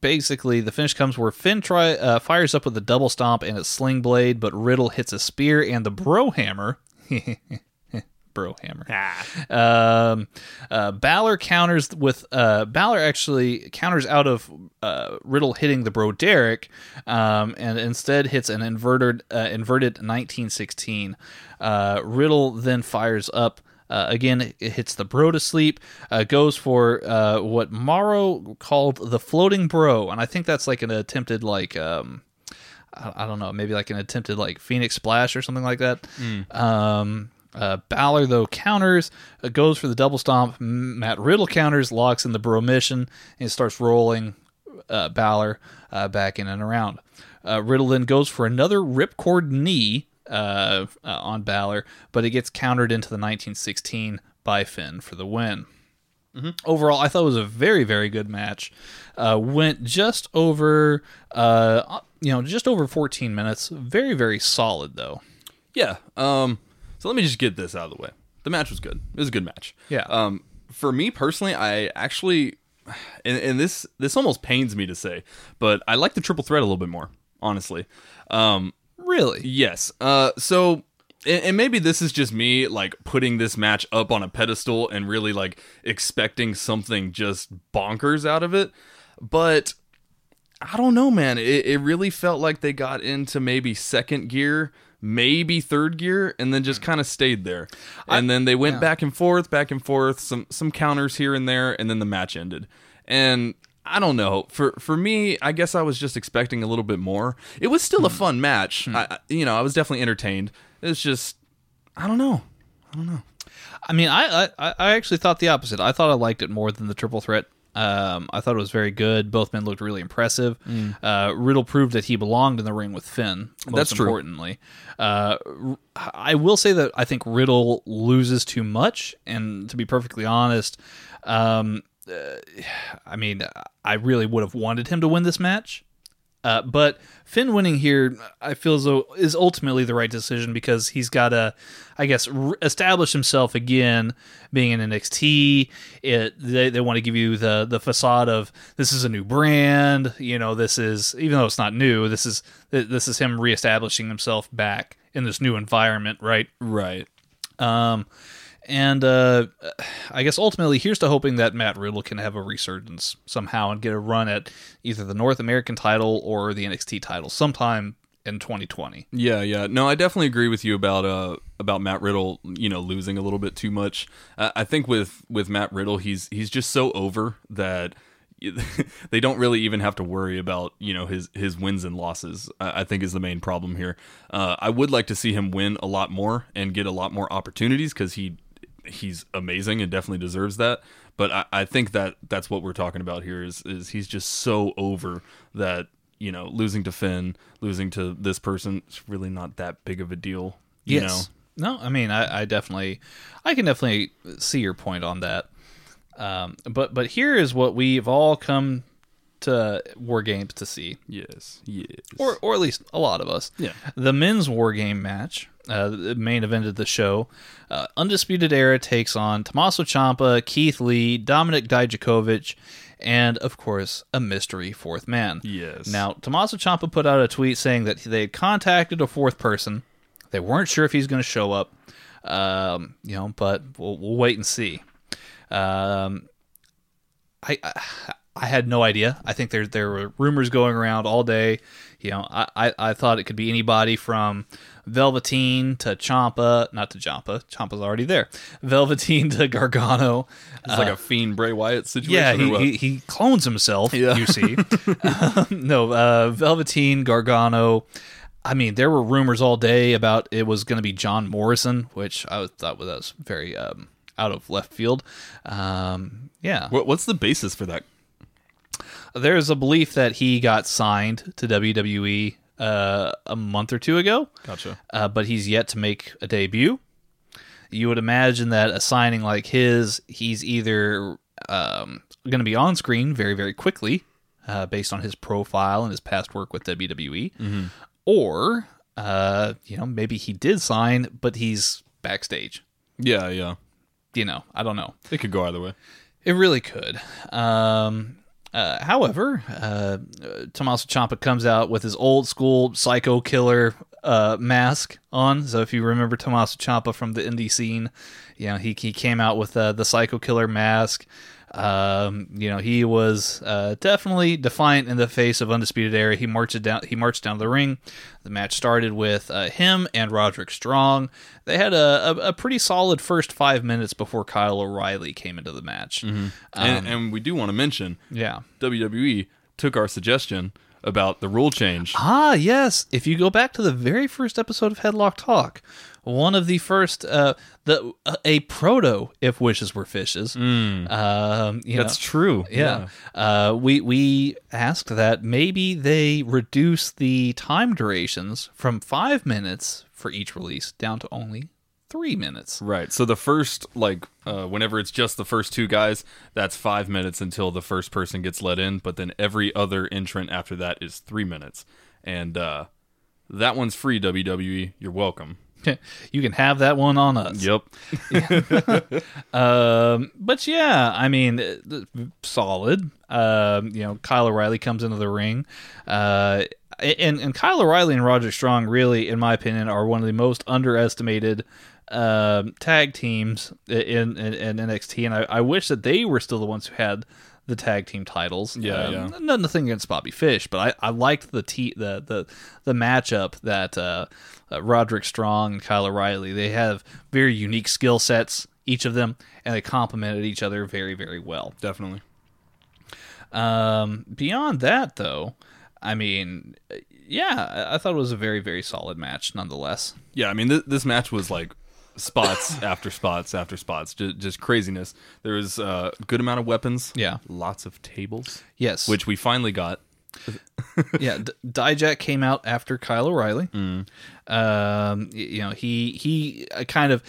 basically, the finish comes where Finn try uh, fires up with a double stomp and a sling blade, but Riddle hits a spear and the bro hammer. bro hammer. Um, uh, Balor counters with uh, Balor actually counters out of uh, Riddle hitting the bro Derek, um, and instead hits an inverted uh, inverted 1916. Uh, Riddle then fires up. Uh, again, it hits the bro to sleep. Uh, goes for uh, what Mauro called the floating bro, and I think that's like an attempted like um, I, I don't know, maybe like an attempted like Phoenix splash or something like that. Um, uh, Balor though counters, uh, goes for the double stomp. Matt Riddle counters, locks in the bro mission, and starts rolling uh, Balor uh, back in and around. Uh, Riddle then goes for another ripcord knee uh, uh, on Balor, but it gets countered into the 1916 by Finn for the win overall, I thought it was a very, very good match. Uh, went just over, uh, you know, just over 14 minutes. Very, very solid though. Yeah. Um. So let me just get this out of the way. The match was good. It was a good match. Yeah. Um. For me personally, I actually, and, and this this almost pains me to say, but I like the triple threat a little bit more. Honestly. Um. Really? Yes. Uh. So. And and maybe this is just me like putting this match up on a pedestal and really like expecting something just bonkers out of it. But I don't know, man. It, it really felt like they got into maybe second gear, maybe third gear, and then just hmm. kind of stayed there. And then they went back and forth, back and forth, some some counters here and there, and then the match ended. And I don't know. For for me, I guess I was just expecting a little bit more. It was still a hmm. fun match. Hmm. I, I- you know, I was definitely entertained. It's just I don't know. I don't know. I mean, I, I I actually thought the opposite. I thought I liked it more than the triple threat. Um, I thought it was very good. Both men looked really impressive. Uh, Riddle proved that he belonged in the ring with Finn. That's true. Importantly, uh, I will say that I think Riddle loses too much. And to be perfectly honest, um, uh, I mean, I really would have wanted him to win this match. Uh, but Finn winning here, I feel as though is ultimately the right decision because he's got to, I guess, re- establish himself again, being in NXT. It they, they want to give you the the facade of this is a new brand. You know, this is even though it's not new. This is this is him reestablishing himself back in this new environment, right? Right. Um, and uh, I guess ultimately, here's to hoping that Matt Riddle can have a resurgence somehow and get a run at either the North American title or the NXT title sometime in 2020. Yeah, yeah. No, I definitely agree with you about uh about Matt Riddle, you know, losing a little bit too much. Uh, I think with with Matt Riddle, he's he's just so over that they don't really even have to worry about you know his his wins and losses. I, I think is the main problem here. Uh, I would like to see him win a lot more and get a lot more opportunities because he he's amazing and definitely deserves that. But I, I think that that's what we're talking about here is is he's just so over that you know losing to Finn, losing to this person, it's really not that big of a deal. You know? No, I mean, I, I definitely, I can definitely see your point on that. Um, but but here is what we've all come to war games to see, Yes, yes. or or at least a lot of us. Yeah. The men's war game match, uh, the main event of the show, uh, Undisputed Era takes on Tommaso Ciampa, Keith Lee, Dominic Dijakovic, and of course a mystery fourth man. Yes. Now Tommaso Ciampa put out a tweet saying that they had contacted a fourth person. They weren't sure if he's going to show up. Um, you know, but we'll, we'll wait and see. Um, I, I I had no idea. I think there there were rumors going around all day. You know, I, I, I thought it could be anybody from Velveteen to Ciampa, not to Ciampa. Ciampa's already there. Velveteen to Gargano. it's like a fiend Bray Wyatt situation. Yeah, he, he, he clones himself. Yeah. You see, um, no, uh, Velveteen, Gargano. I mean, there were rumors all day about it was going to be John Morrison, which I thought was, that was very um, out of left field. Um, yeah, What, what's the basis for that? There's a belief that he got signed to WWE uh, a month or two ago. Gotcha. uh, but he's yet to make a debut. You would imagine that a signing like his, he's either um, going to be on screen very, very quickly, uh, based on his profile and his past work with WWE, or uh, you know maybe he did sign, but he's backstage. Yeah, yeah. You know, I don't know. It could go either way. It really could. Um, uh, however, uh, Tommaso Ciampa comes out with his old school psycho killer uh, mask on. So if you remember Tommaso Ciampa from the indie scene, you know he he came out with uh, the psycho killer mask. Um, you know he was uh, definitely defiant in the face of Undisputed Era. He marched down. He marched down the ring. The match started with uh, him and Roderick Strong. They had a, a, a pretty solid first five minutes before Kyle O'Reilly came into the match. and, and we do want to mention Yeah. WWE took our suggestion about the rule change. Ah, yes. If you go back to the very first episode of Headlock Talk, one of the first, uh, the a proto "If Wishes Were Fishes." Um, you That's know, true. Yeah. Uh, we we asked that maybe they reduce the time durations from five minutes for each release down to only three minutes. Right. So the first, like, uh, whenever it's just the first two guys, that's five minutes until the first person gets let in. But then every other entrant after that is three minutes. And uh, that one's free, WWE. You're welcome. you can have that one on us. Yep. Um, but yeah, I mean, uh, solid. Um, you know, Kyle O'Reilly comes into the ring. Uh, and, and Kyle O'Reilly and Roger Strong, really, in my opinion, are one of the most underestimated um, tag teams in, in, in NXT. And I, I wish that they were still the ones who had the tag team titles. Yeah, um, yeah. Nothing against Bobby Fish, but I, I liked the t- the the the matchup that uh, uh, Roderick Strong and Kyle O'Reilly. They have very unique skill sets, each of them, and they complemented each other very very well. Definitely. Um, beyond that, though, I mean, yeah, I- I thought it was a very very solid match nonetheless. Yeah, I mean, th- this match was like spots after spots after spots, just, just craziness. There was a good amount of weapons. Yeah. Lots of tables, Yes, which we finally got. yeah, D- Dijak came out after Kyle O'Reilly. Mm. Um, you know, he he uh, kind of,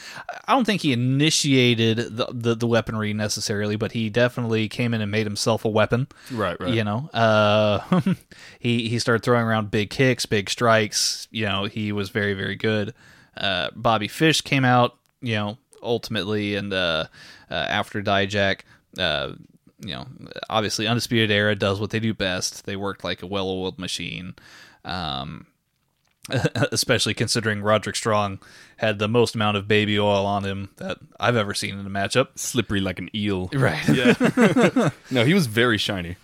I don't think he initiated the, the the weaponry necessarily, but he definitely came in and made himself a weapon. Right, right. You know, uh, he he started throwing around big kicks, big strikes. You know, he was very very good. Uh, Bobby Fish came out. You know, ultimately, and uh, uh, after Dijak. Uh, you know, obviously, Undisputed Era does what they do best. They worked like a well-oiled machine. Um, especially considering Roderick Strong had the most amount of baby oil on him that I've ever seen in a matchup. Slippery like an eel. Right. Yeah. no, he was very shiny.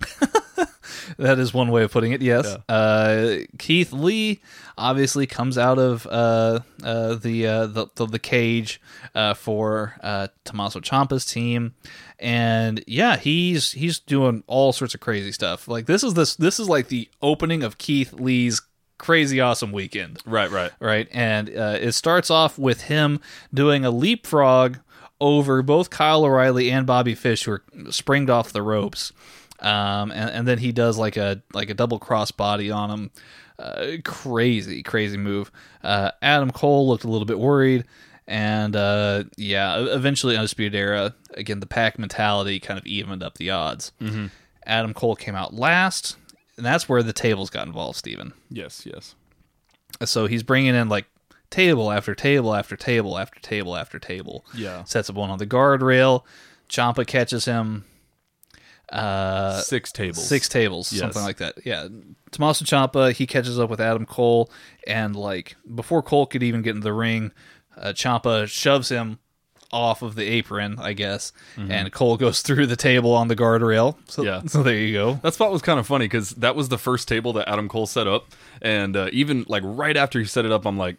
that is one way of putting it. Yes. Uh, Keith Lee obviously comes out of uh, uh, the, uh, the the the cage uh, for uh, Tommaso Ciampa's team, and yeah, he's he's doing all sorts of crazy stuff. Like this is this this is like the opening of Keith Lee's crazy awesome weekend Right, right. right? And uh, it starts off with him doing a leapfrog over both Kyle O'Reilly and Bobby Fish, who are springed off the ropes. Um, and, and then he does like a like a double cross body on him. Uh, crazy, crazy move. Uh, Adam Cole looked a little bit worried, and uh, yeah, eventually Undisputed Era again the pack mentality kind of evened up the odds. Mm-hmm. Adam Cole came out last, and that's where the tables got involved. Steven. Yes, yes. So he's bringing in like table after table after table after table after table. Yeah. Sets up one on the guardrail. Ciampa catches him. Uh, Six tables. six tables, Yes. something like that. Yeah. Tommaso Ciampa, he catches up with Adam Cole, and like before Cole could even get in the ring, uh, Ciampa shoves him off of the apron, I guess, and Cole goes through the table on the guardrail. So, Mm-hmm. Yeah. so there you go. That spot was kind of funny because that was the first table that Adam Cole set up, and uh, even like right after he set it up, I'm like,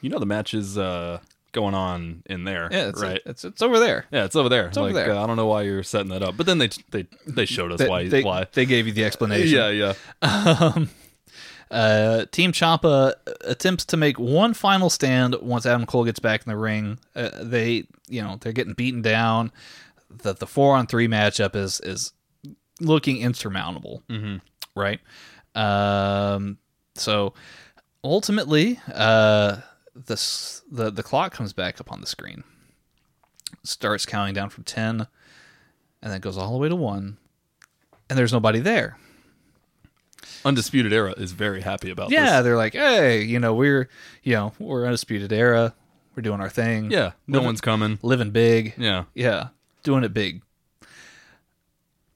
you know, the match is uh, going on in there, Yeah, it's, right? it's it's over there. yeah, it's over there. over like, there. uh, I don't know why you're setting that up, but then they they they showed us They, why they, why. they gave you the explanation. Yeah, yeah. Uh, Team Ciampa attempts to make one final stand once Adam Cole gets back in the ring. Uh, they, you know, they're getting beaten down. The the four on three matchup is is looking insurmountable, mm-hmm. right? Um, so ultimately, uh, this the the clock comes back up on the screen, starts counting down from ten, and then goes all the way to one, and there's nobody there. Undisputed Era is very happy about this. Yeah, this. they're like, hey, you know, we're you know, we're undisputed era. We're doing our thing. Yeah, no Living- one's coming. living big. Yeah. Yeah, doing it big.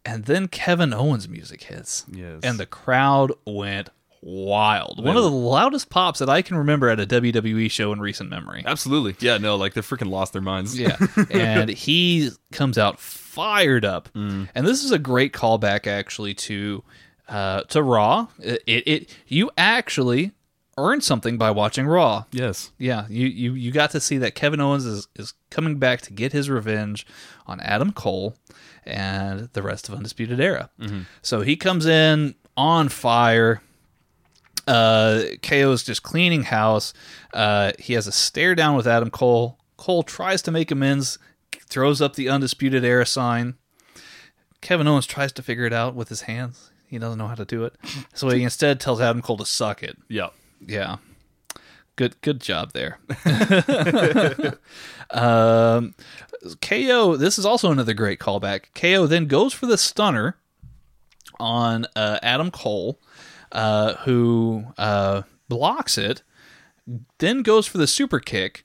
And then Kevin Owens' music hits. Yes. And the crowd went wild. One of the loudest pops that I can remember at a WWE show in recent memory. Absolutely. Yeah, no, like they're freaking lost their minds. Yeah. and he comes out fired up. And this is a great callback actually to uh to Raw. It, it, it you actually earned something by watching Raw. Yes. Yeah, you, you you got to see that Kevin Owens is, is coming back to get his revenge on Adam Cole and the rest of Undisputed Era. So he comes in on fire. Uh, KO is just cleaning house. Uh, he has a stare down with Adam Cole. Cole tries to make amends, throws up the Undisputed Era sign. Kevin Owens tries to figure it out with his hands. He doesn't know how to do it. So he instead tells Adam Cole to suck it. Yeah. Yeah. Good good job there. um KO, this is also another great callback. KO then goes for the stunner on uh, Adam Cole, uh, who uh, blocks it, then goes for the super kick.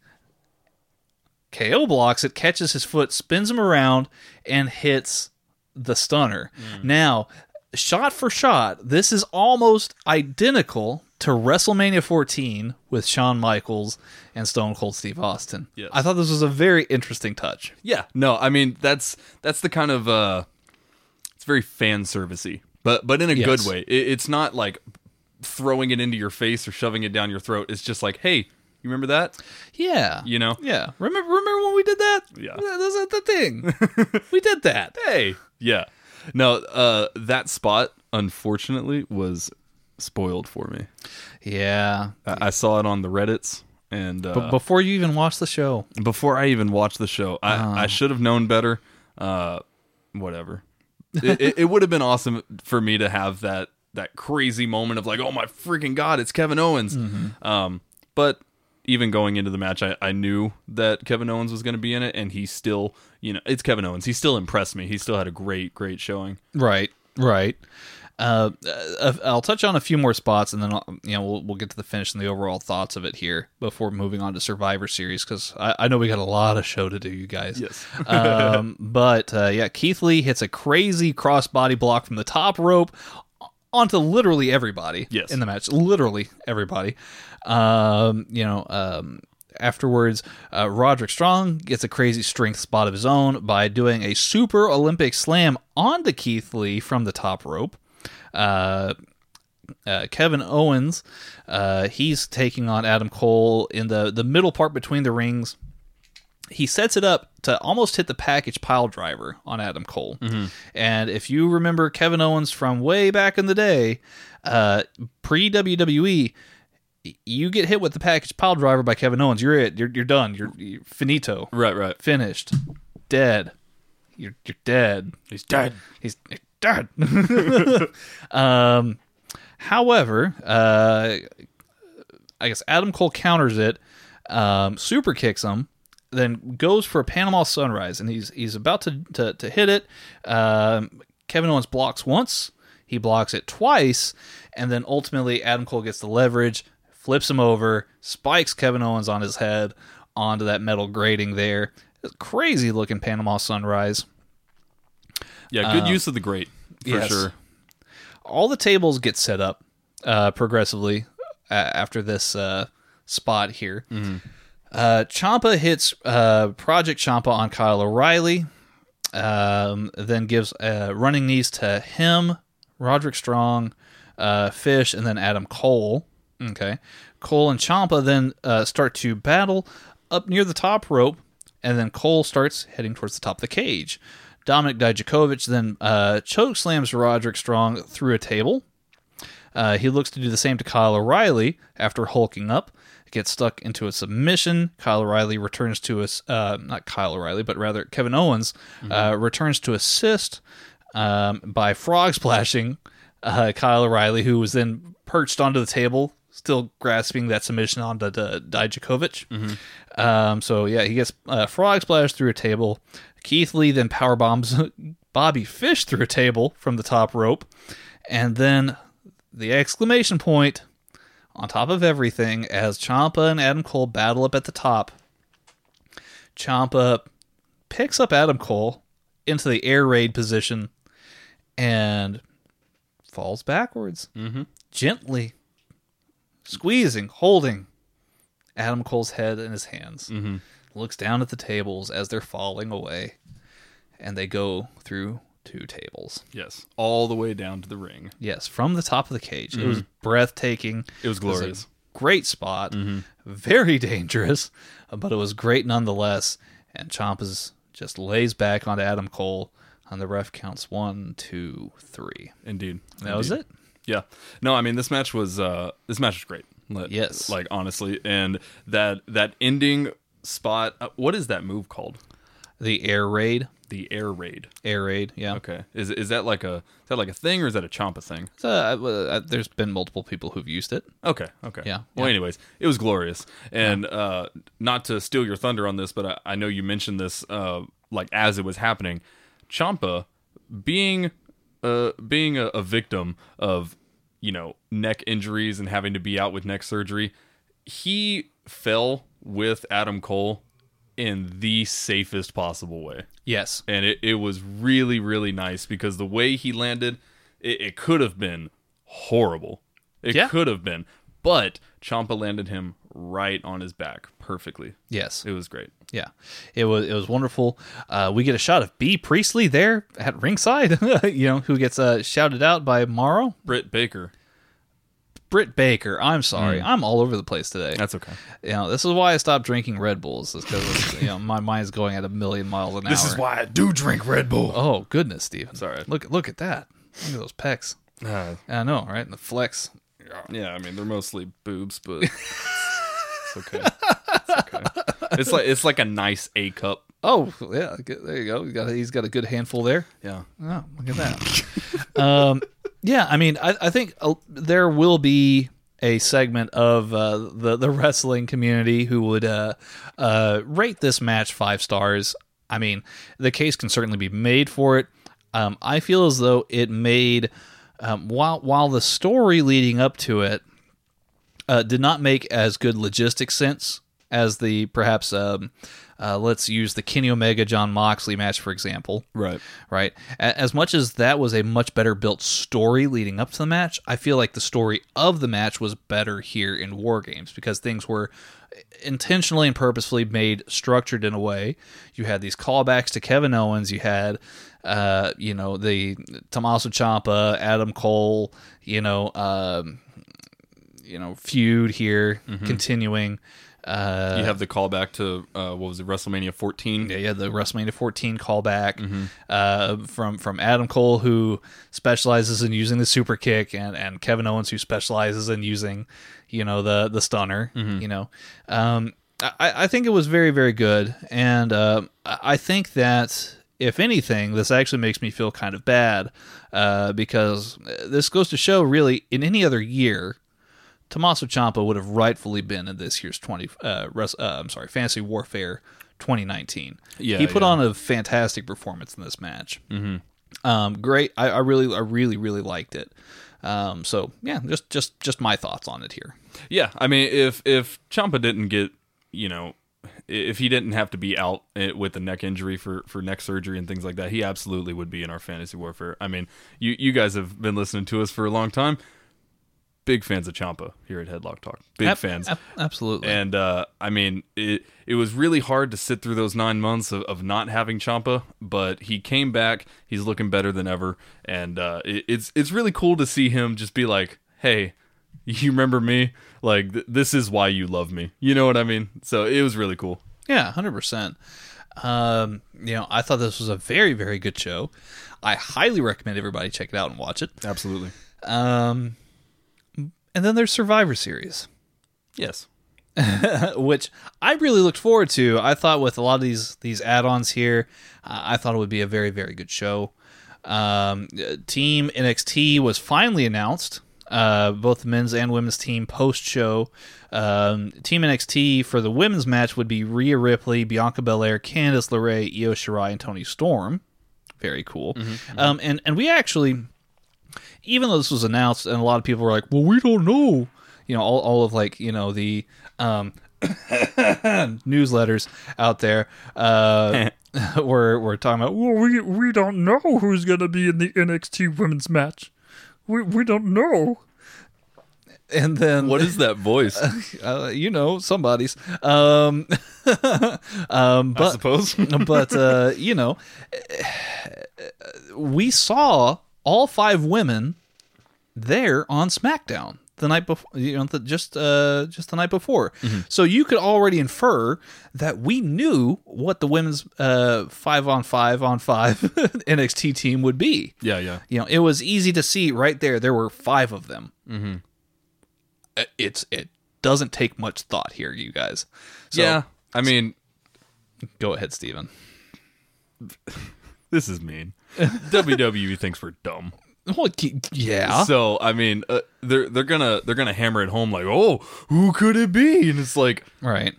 KO blocks it, catches his foot, spins him around, and hits the stunner. Now, shot for shot, this is almost identical to WrestleMania 14 with Shawn Michaels and Stone Cold Steve Austin. Yes. I thought this was a very interesting touch. Yeah, no, I mean that's that's the kind of uh it's very fan servicey, but but in a Yes. good way. It, it's not like throwing it into your face or shoving it down your throat. It's just like, hey, you remember that? Yeah. You know? Yeah. Remember remember when we did that? Yeah. That was the thing. we did that. Hey, yeah. No, uh, that spot unfortunately was spoiled for me. Yeah. I, I saw it on the Reddits, and uh, But before you even watched the show. before I even watched the show, I, I should have known better. Uh, whatever. It, it, it would have been awesome for me to have that that crazy moment of like, oh my freaking god, it's Kevin Owens. Um, but even going into the match, I, I knew that Kevin Owens was going to be in it, and he still, you know, it's Kevin Owens. He still impressed me. He still had a great, great showing. Right, right. Uh, uh, I'll touch on a few more spots, and then I'll, you know we'll we'll get to the finish and the overall thoughts of it here before moving on to Survivor Series because I, I know we got a lot of show to do, you guys. Yes. um, but uh, yeah, Keith Lee hits a crazy crossbody block from the top rope onto literally everybody. Yes. in the match, literally everybody. Um, you know, um, afterwards, uh, Roderick Strong gets a crazy strength spot of his own by doing a super Olympic slam onto Keith Lee from the top rope. Uh, uh, Kevin Owens, uh, he's taking on Adam Cole in the the middle part between the rings. He sets it up to almost hit the package pile driver on Adam Cole. And if you remember Kevin Owens from way back in the day, uh, pre WWE, you get hit with the package pile driver by Kevin Owens, you're it. You're you're done. You're, you're finito. Right, right. Finished. Dead. You're you're dead. He's dead. He's dead. um, however, uh, I guess Adam Cole counters it, um, super kicks him, then goes for a Panama Sunrise, and he's he's about to to, to hit it. Um, Kevin Owens blocks once, he blocks it twice, and then ultimately Adam Cole gets the leverage, flips him over, spikes Kevin Owens on his head onto that metal grating there. Crazy looking Panama Sunrise. Yeah, good use of the grate for yes. sure. all the tables get set up uh, progressively uh, after this uh, spot here. Uh, Ciampa hits uh, Project Ciampa on Kyle O'Reilly, um, then gives uh, running knees to him, Roderick Strong, uh, Fish, and then Adam Cole. Okay, Cole and Ciampa then uh, start to battle up near the top rope, and then Cole starts heading towards the top of the cage. Dominic Dijakovic then uh, choke slams Roderick Strong through a table. Uh, he looks to do the same to Kyle O'Reilly after hulking up. Gets stuck into a submission. Kyle O'Reilly returns to us. Uh, not Kyle O'Reilly, but rather Kevin Owens uh, returns to assist um, by frog splashing uh, Kyle O'Reilly, who was then perched onto the table, still grasping that submission onto the Dijakovic. Um, so yeah, he gets uh, frog splashed through a table. Keith Lee then power bombs Bobby Fish through a table from the top rope, and then the exclamation point on top of everything as Ciampa and Adam Cole battle up at the top. Ciampa picks up Adam Cole into the air raid position and falls backwards, mm-hmm. gently squeezing, holding Adam Cole's head in his hands. Mm-hmm. Looks down at the tables as they're falling away, and they go through two tables. Yes, all the way down to the ring. Yes, from the top of the cage. It was breathtaking. It was glorious. great spot. Very dangerous, but it was great nonetheless. And Ciampa's just lays back onto Adam Cole, and the ref counts one, two, three. Indeed. That was it. Yeah. No, I mean this match was uh this match was great. Yes. Like honestly, and that that ending spot. Uh, what is that move called? The air raid. The air raid. Air raid, yeah. Okay. Is is that like a is that like a thing or is that a Ciampa thing? So, uh, uh, there's been multiple people who've used it. Okay. Okay. Yeah, Well, yeah. anyways, it was glorious, and uh, not to steal your thunder on this, but I, I know you mentioned this uh, like as it was happening. Ciampa being uh being a, a victim of you know neck injuries and having to be out with neck surgery, he fell with Adam Cole in the safest possible way Yes. and it, it was really really nice because the way he landed it, it could have been horrible it Yeah. could have been but Ciampa landed him right on his back perfectly Yes. it was great Yeah, it was it was wonderful. Uh, we get a shot of Bea Priestley there at ringside, you know, who gets uh, shouted out by Mauro. Britt Baker Britt Baker. I'm sorry, I'm all over the place today. That's okay you know, this is why I stopped drinking Red Bulls. Is because you know my mind's going at a million miles an hour. This is why I do drink Red Bull Oh goodness, Steven. Sorry. Look look at that. Look at those pecs. uh, I know, right? And the flex. yeah I mean they're mostly boobs but it's okay it's okay it's like it's like a nice A cup Oh yeah, good- there you go. He's got, he's got a good handful there. yeah Oh, look at that. um, yeah, I mean, I, I think uh, there will be a segment of uh, the the wrestling community who would uh, uh, rate this match five stars. I mean, the case can certainly be made for it. Um, I feel as though it made um, while while the story leading up to it uh, did not make as good logistic sense as the perhaps um, uh, let's use the Kenny Omega Jon Moxley match for example. Right. Right. As much as that was a much better built story leading up to the match, I feel like the story of the match was better here in War Games because things were intentionally and purposefully made structured in a way. You had these callbacks to Kevin Owens. You had, uh, you know, the Tommaso Ciampa, Adam Cole, you know, um, you know, feud here continuing. Uh, you have the callback to uh, what was it, WrestleMania 14? yeah, yeah, the WrestleMania 14 callback uh, from from Adam Cole, who specializes in using the super kick, and and Kevin Owens, who specializes in using, you know, the the stunner. You know, um, I, I think it was very very good, and uh, I I think that if anything, this actually makes me feel kind of bad uh, because this goes to show, really, in any other year. Tommaso Ciampa would have rightfully been in this year's 20 uh, res- uh I'm sorry, Fantasy Warfare 2019. Yeah, he put yeah. on a fantastic performance in this match. Mm-hmm. Um, great. I, I really, I really, really liked it. Um, so yeah, just, just, just my thoughts on it here. Yeah, I mean, if if Ciampa didn't get, you know, if he didn't have to be out eh, with a neck injury for for neck surgery and things like that, he absolutely would be in our fantasy warfare. I mean, you you guys have been listening to us for a long time. Big fans of Ciampa here at Headlock Talk. Big Ab- fans. ab- absolutely. And uh, I mean, it it was really hard to sit through those nine months of, of not having Ciampa, but he came back. He's looking better than ever, and uh, it, it's it's really cool to see him just be like, "Hey, you remember me? Like th- this is why you love me." You know what I mean? So it was really cool. Yeah, hundred percent. Um, you know, I thought this was a very, very good show. I highly recommend everybody check it out and watch it. Absolutely. Um, and then there's Survivor Series. Yes. which I really looked forward to. I thought with a lot of these these add-ons here, uh, I thought it would be a very very good show. Um, team NXT was finally announced. Uh, both the men's and women's team post show. Um, team NXT for the women's match would be Rhea Ripley, Bianca Belair, Candice LeRae, Io Shirai, and Toni Storm. Very cool. Um, and and we actually even though this was announced and a lot of people were like, well, we don't know, you know, all, all of like, you know, the um, newsletters out there uh, were, were talking about, well, we, we don't know who's going to be in the NXT women's match. We, we don't know. And then What is that voice? uh, you know, somebody's. Um, um, I but suppose. but uh, you know, we saw all five women there on SmackDown the night before. You know, the, just uh, just the night before. So you could already infer that we knew what the women's uh, five on five on five NXT team would be. yeah, yeah. You know, it was easy to see right there. There were five of them. Mm-hmm. It's it doesn't take much thought here, you guys. So, yeah. I mean, go ahead, Steven. this is mean. WWE thinks we're dumb. Well, yeah. So I mean, uh, they're they're gonna they're gonna hammer it home like, oh, who could it be? And it's like right.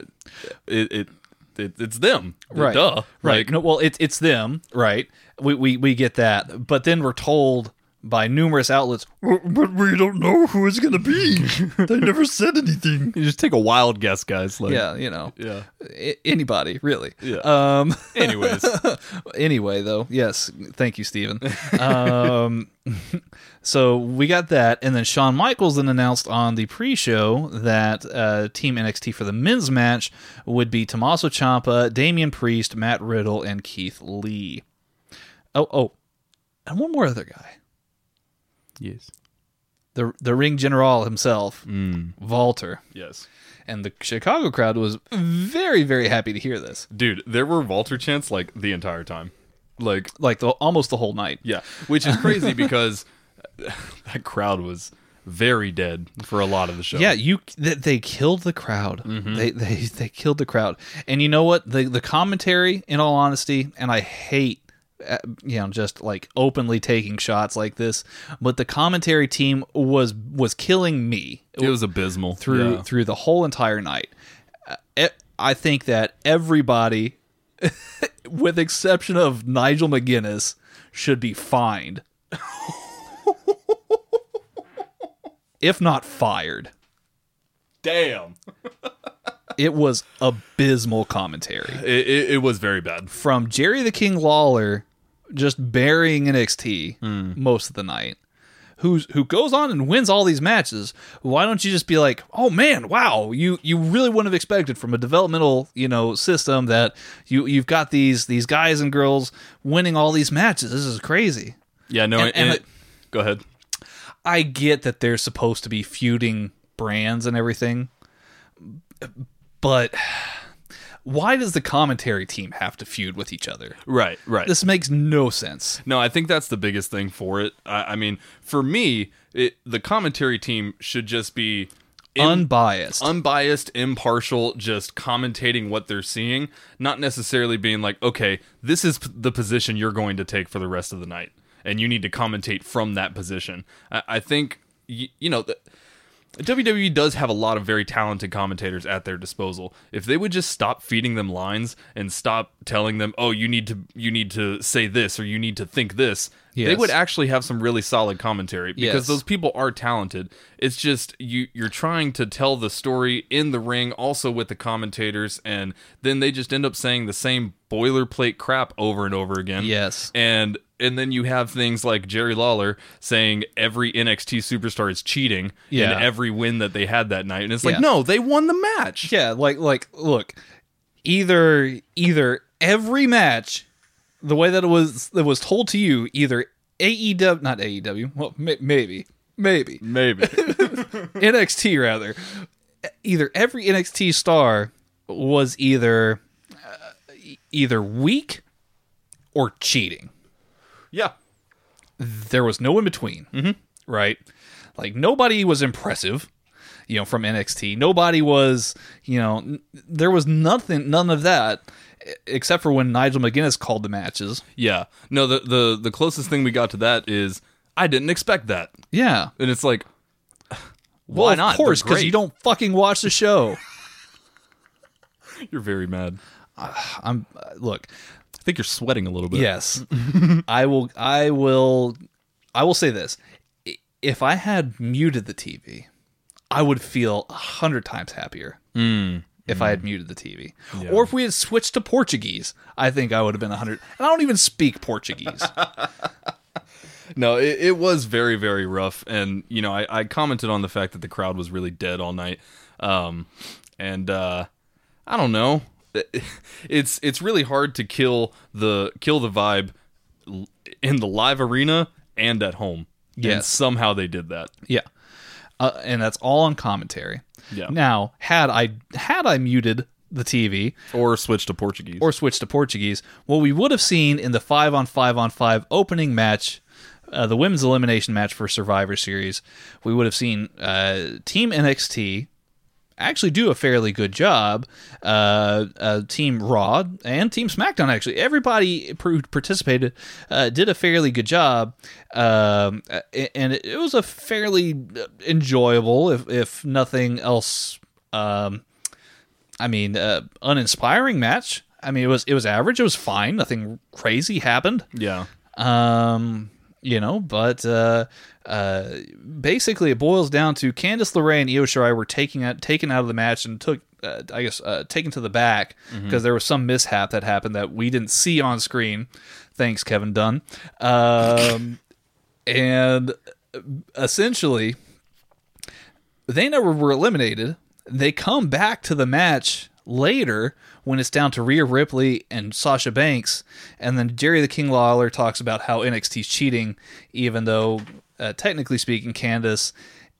it it, it it's them, Right. Duh, Right. Like, no, well, it's it's them. Right. We, we we get that, but then we're told by numerous outlets, but we don't know who it's gonna be. they never said anything. you just take a wild guess, guys. Like, Yeah, you know, yeah. I- anybody really. Yeah. Um. Anyways, anyway, though, yes, thank you, Stephen. um, so we got that, and then Shawn Michaels then announced on the pre-show that uh, Team NXT for the men's match would be Tommaso Ciampa, Damian Priest, Matt Riddle, and Keith Lee. Oh, oh, and one more other guy, yes, the the ring general himself, mm. Walter, yes, and the Chicago crowd was very very happy to hear this, dude. There were Walter chants like the entire time, like like the, almost the whole night. yeah, which is crazy because that crowd was very dead for a lot of the show. Yeah, you th- they killed the crowd. Mm-hmm. They they they killed the crowd. And you know what? The the commentary in all honesty, and I hate you know just like openly taking shots like this, but the commentary team was was killing me it was abysmal through Yeah. through the whole entire night. Uh, I think that everybody with exception of Nigel McGuinness should be fined. if not fired. Damn. it was abysmal commentary It, it, it was very bad. from Jerry the King Lawler just burying NXT most of the night. Who's who goes on and wins all these matches? Why don't you just be like, oh man, wow, you you really wouldn't have expected from a developmental you know system that you you've got these these guys and girls winning all these matches. This is crazy. Yeah, no, And- and, and it- go ahead. I get that they're supposed to be feuding brands and everything, but why does the commentary team have to feud with each other? Right, right. This makes no sense. No, I think that's the biggest thing for it. I, I mean, for me, it, the commentary team should just be im- Unbiased. unbiased, impartial, just commentating what they're seeing, not necessarily being like, okay, this is p- the position you're going to take for the rest of the night, and you need to commentate from that position. I, I think, y- you know, the, WWE does have a lot of very talented commentators at their disposal. If they would just stop feeding them lines and stop telling them, "Oh, you need to you need to say this or you need to think this," they would actually have some really solid commentary because Yes. those people are talented. It's just you you're trying to tell the story in the ring also with the commentators and then they just end up saying the same boilerplate crap over and over again. Yes. And and then you have things like Jerry Lawler saying every NXT superstar is cheating Yeah. in every win that they had that night. And it's like, Yeah. no, they won the match. Yeah, like like look, either either every match, the way that it was that was told to you, either AEW, not AEW, well may, maybe maybe Maybe. NXT rather, either every NXT star was either uh, either weak or cheating. Yeah. there was no in between, mm-hmm. right? Like nobody was impressive, you know, from NXT. Nobody was, you know, n- there was nothing, none of that, except for when Nigel McGuinness called the matches. Yeah. No, the, the the closest thing we got to that is I didn't expect that. Yeah, And it's like well, why of not? course, because you don't fucking watch the show. You're very mad. I'm uh, look, think you're sweating a little bit. yes, I will, I will, I will say this: if I had muted the TV, I would feel a hundred times happier. if I had muted the TV. Or if we had switched to Portuguese, I think I would have been a 100. And I don't even speak Portuguese. No, it, it was very, very rough. And, you know, I, I commented on the fact that the crowd was really dead all night. Um, and, uh, I don't know. It's it's really hard to kill the kill the vibe in the live arena and at home. And somehow they did that. yeah. Uh, and that's all on commentary. Yeah. Now, had I had I muted the TV Or switched to Portuguese. or switched to Portuguese, what we would have seen in the 5 on 5 on 5 opening match uh, the women's elimination match for Survivor Series, we would have seen uh, Team NXT actually do a fairly good job. Uh, uh, Team Raw and Team SmackDown actually, everybody who participated uh, did a fairly good job, um, and it, was a fairly enjoyable, if if nothing else. Um, I mean, uh, uninspiring match. I mean, it was it was average. It was fine. Nothing crazy happened. yeah. Um, you know, but uh, uh, basically it boils down to Candice LeRae and Io Shirai were taking out taken out of the match and took. Uh, I guess uh, taken to the back because there was some mishap that happened that we didn't see on screen. Thanks, Kevin Dunn. Um, and essentially, they never were eliminated. They come back to the match later when it's down to Rhea Ripley and Sasha Banks, and then Jerry the King Lawler talks about how NXT's cheating, even though uh, technically speaking, Candice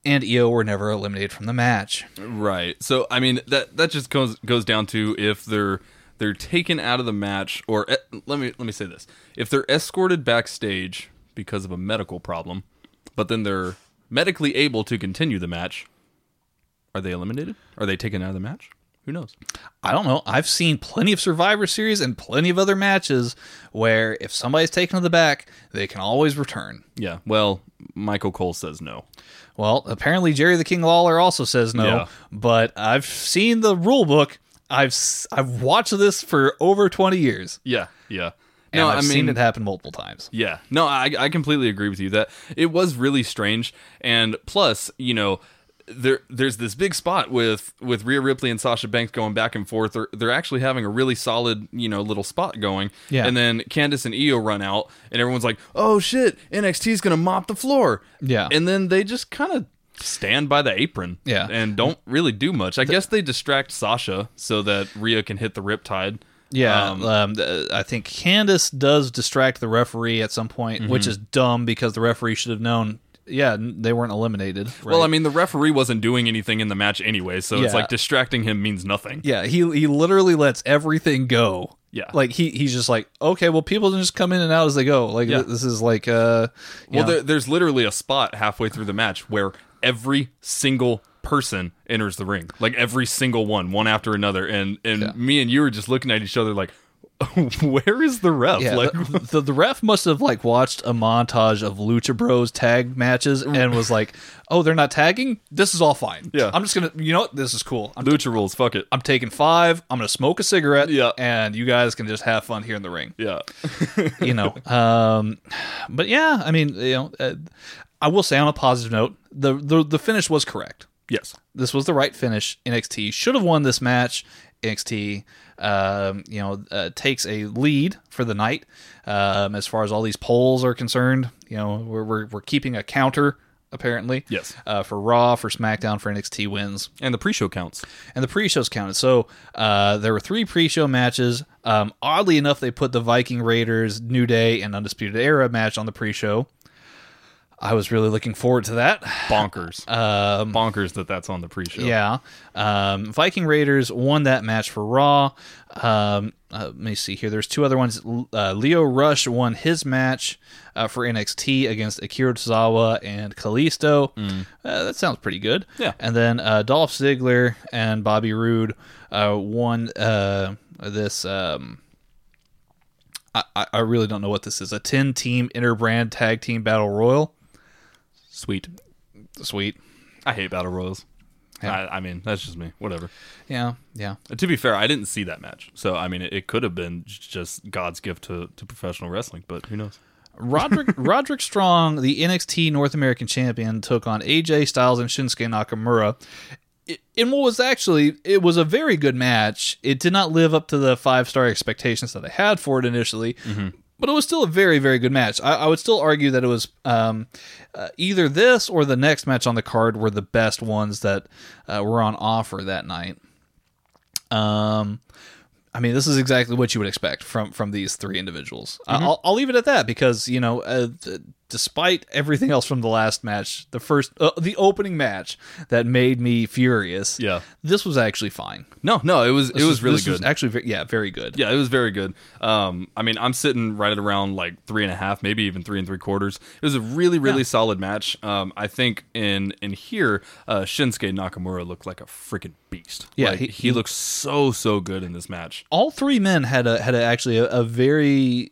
and Io were never eliminated from the match. Right. So I mean that that just goes goes down to if they're they're taken out of the match or eh, let me let me say this. If they're escorted backstage because of a medical problem, but then they're medically able to continue the match, are they eliminated? Are they taken out of the match? Who knows? I don't know. I've seen plenty of Survivor Series and plenty of other matches where if somebody's taken to the back, they can always return. Yeah. Well, Michael Cole says no. Well, apparently Jerry the King Lawler also says no, Yeah. but I've seen the rule book. I've I've watched this for over 20 years. Yeah. Yeah. And no, I've I mean, seen it happen multiple times. Yeah. No, I, I completely agree with you that it was really strange. And plus, you know, there there's this big spot with with Rhea Ripley and Sasha Banks going back and forth. They're, they're actually having a really solid you know little spot going. Yeah. And then Candice and Io run out, and everyone's like, "Oh shit, NXT's gonna mop the floor." Yeah. And then they just kind of stand by the apron. Yeah. And don't really do much. I guess they distract Sasha so that Rhea can hit the Riptide. Yeah, Um, um, I think Candice does distract the referee at some point, Mm-hmm. which is dumb because the referee should have known. Yeah, they weren't eliminated. Well. I mean, the referee wasn't doing anything in the match anyway, so it's like distracting him means nothing. yeah, he he literally lets everything go. Yeah. like he he's just like, okay, well, people just come in and out as they go. Like Yeah. this is like, uh, Well, there, there's literally a spot halfway through the match where every single person enters the ring, like every single one, one after another, and and Yeah. me and you were just looking at each other like, where is the ref? Yeah, like, the, the, the ref must have like watched a montage of Lucha Bros tag matches and was like, "Oh, they're not tagging. This is all fine. Yeah. I'm just gonna, you know what? This is cool. I'm, lucha rules. Fuck it. I'm taking five. I'm gonna smoke a cigarette. Yeah. and you guys can just have fun here in the ring. Yeah, You know, um, but yeah, I mean, you know, uh, I will say on a positive note, the the the finish was correct. yes, This was the right finish. NXT should have won this match. NXT, um, you know, uh, takes a lead for the night um, as far as all these polls are concerned. You know, we're we're, we're keeping a counter apparently. Yes. Uh, for Raw, for SmackDown, for NXT wins, and the pre-show counts. and the pre-shows counted. So uh, there were three pre-show matches. Um, oddly enough, they put the Viking Raiders, New Day, and Undisputed Era match on the pre-show. I was really looking forward to that. Bonkers, Um, bonkers that that's on the pre-show. Yeah. Um, Viking Raiders won that match for Raw. Um, uh, let me see here. There's two other ones. Uh, Lio Rush won his match uh, for NXT against Akira Tozawa and Kalisto. Uh, that sounds pretty good. Yeah. And then uh, Dolph Ziggler and Bobby Roode uh, won uh, this. Um, I, I- I really don't know what this is. A 10 team interbrand tag team battle royal. Sweet. Sweet. I hate battle royals. Yeah. I, I mean, that's just me. Whatever. Yeah. Yeah. Uh, To be fair, I didn't see that match, so I mean, it, it could have been just God's gift to, to professional wrestling, but who knows? Roderick Roderick Strong, the NXT North American Champion, took on AJ Styles and Shinsuke Nakamura. In what was actually it was a very good match. It did not live up to the five star expectations that I had for it initially, but it was still a very very good match. I, I would still argue that it was um, uh, either this or the next match on the card were the best ones that uh, were on offer that night. Um, I mean, this is exactly what you would expect from from these three individuals. I- I'll, I'll leave it at that because you know, uh, despite everything else from the last match, the first, uh, the opening match that made me furious. Yeah. this was actually fine. No, no, it was it This was really this good. actually, ve- yeah, very good. Yeah, it was very good. Um, I mean, I'm sitting right at around like three and a half, maybe even three and three quarters. It was a really, really solid match. Um, I think in in here, uh, Shinsuke Nakamura looked like a freaking beast. Yeah, Like, he- he, looks so so good in this match. all three men had a had a, actually a, a very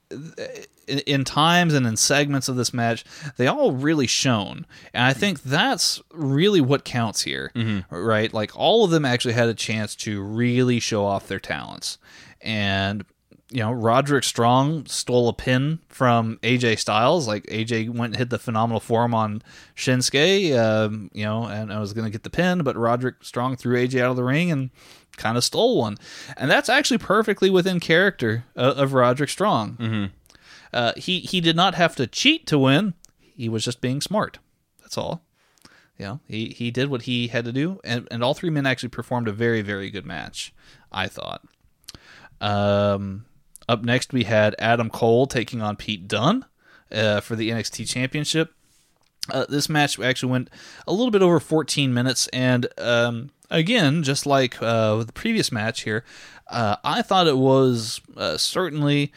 in, in times and in segments of this match they all really shone. And i think that's really what counts here right? Like all of them actually had a chance to really show off their talents. And you know roderick strong stole a pin from aj styles. Like aj went and hit the phenomenal forearm on shinsuke um, you know and i was going to get the pin but roderick strong threw aj out of the ring and kind of stole one, and that's actually perfectly within character uh, of Roderick Strong. Mm-hmm. Uh, he he did not have to cheat to win; he was just being smart. That's all. Know, he he did what he had to do, and and all three men actually performed a very very good match. I thought. Um, up next we had Adam Cole taking on Pete Dunne uh, for the NXT Championship. Uh, this match actually went a little bit over 14 minutes, and um, again, just like uh, the previous match here, uh, I thought it was uh, certainly,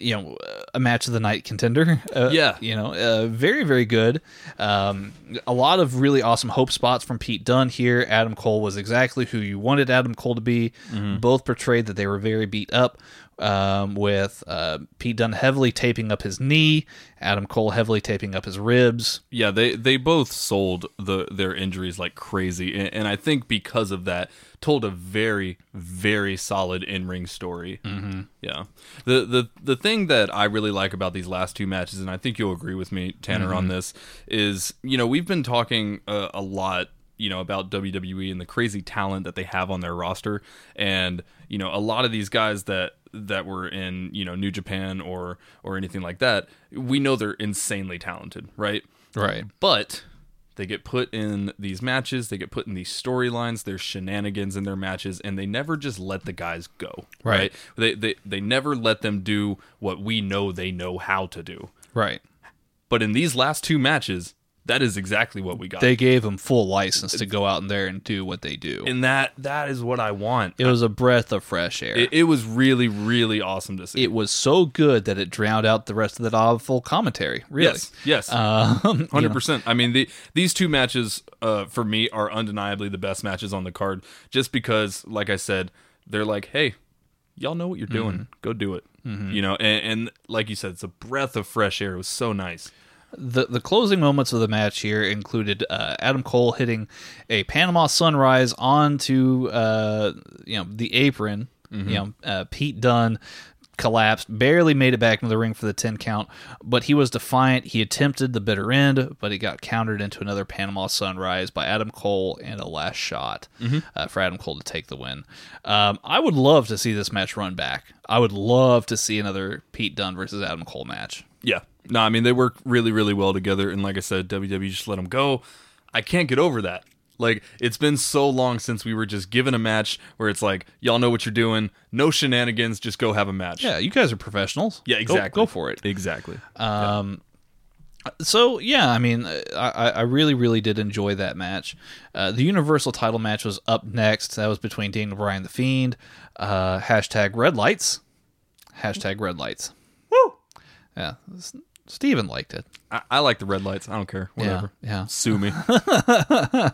you know, a match of the night contender. Uh, Yeah. you know, uh, very very good. Um, a lot of really awesome hope spots from Pete Dunne here. Adam Cole was exactly who you wanted Adam Cole to be. Both portrayed that they were very beat up. Um, with uh, Pete Dunne heavily taping up his knee, Adam Cole heavily taping up his ribs. Yeah, they they both sold the their injuries like crazy, and, and I think because of that, told a very very solid in ring story. Mm-hmm. Yeah, the the the thing that I really like about these last two matches, and I think you'll agree with me, Tanner, on this, is you know we've been talking uh, a lot you know about WWE and the crazy talent that they have on their roster, and you know a lot of these guys that that were in you know New Japan or or anything like that, we know they're insanely talented, right? Right. But they get put in these matches, they get put in these storylines, there's shenanigans in their matches, and they never just let the guys go. Right. They, they they never let them do what we know they know how to do. Right. But in these last two matches, that is exactly what we got. They gave them full license to go out in there and do what they do. and that that is what I want. it was a breath of fresh air. It, it was really, really awesome to see. it was so good that it drowned out the rest of that awful commentary. Really. Yes, yes, Um, hundred percent. I mean, the these two matches uh, for me are undeniably the best matches on the card, just because, like I said, they're like, hey, y'all know what you're doing, Mm-hmm. go do it. You know, and, and like you said, it's a breath of fresh air. It was so nice. The the closing moments of the match here included uh, Adam Cole hitting a Panama Sunrise onto uh, you know the apron. Mm-hmm. You know uh, Pete Dunne collapsed, barely made it back into the ring for the ten count, but he was defiant. He attempted the bitter end, but he got countered into another Panama Sunrise by Adam Cole and a last shot Mm-hmm. uh, for Adam Cole to take the win. Um, I would love to see this match run back. I would love to see another Pete Dunne versus Adam Cole match. Yeah, no, I mean they work really, really well together. And like I said, WWE just let them go. I can't get over that. Like it's been so long since we were just given a match where it's like y'all know what you're doing, no shenanigans, just go have a match. Yeah, you guys are professionals. yeah, exactly. Go, for it. Exactly. So yeah, I mean, I, I really, really did enjoy that match. Uh, the Universal Title match was up next. That was between Daniel Bryan, the Fiend. Uh, hashtag Red Lights. Hashtag Red Lights. Yeah, Steven liked it. I, I like the red lights. I don't care. Whatever. Yeah, yeah. Sue me.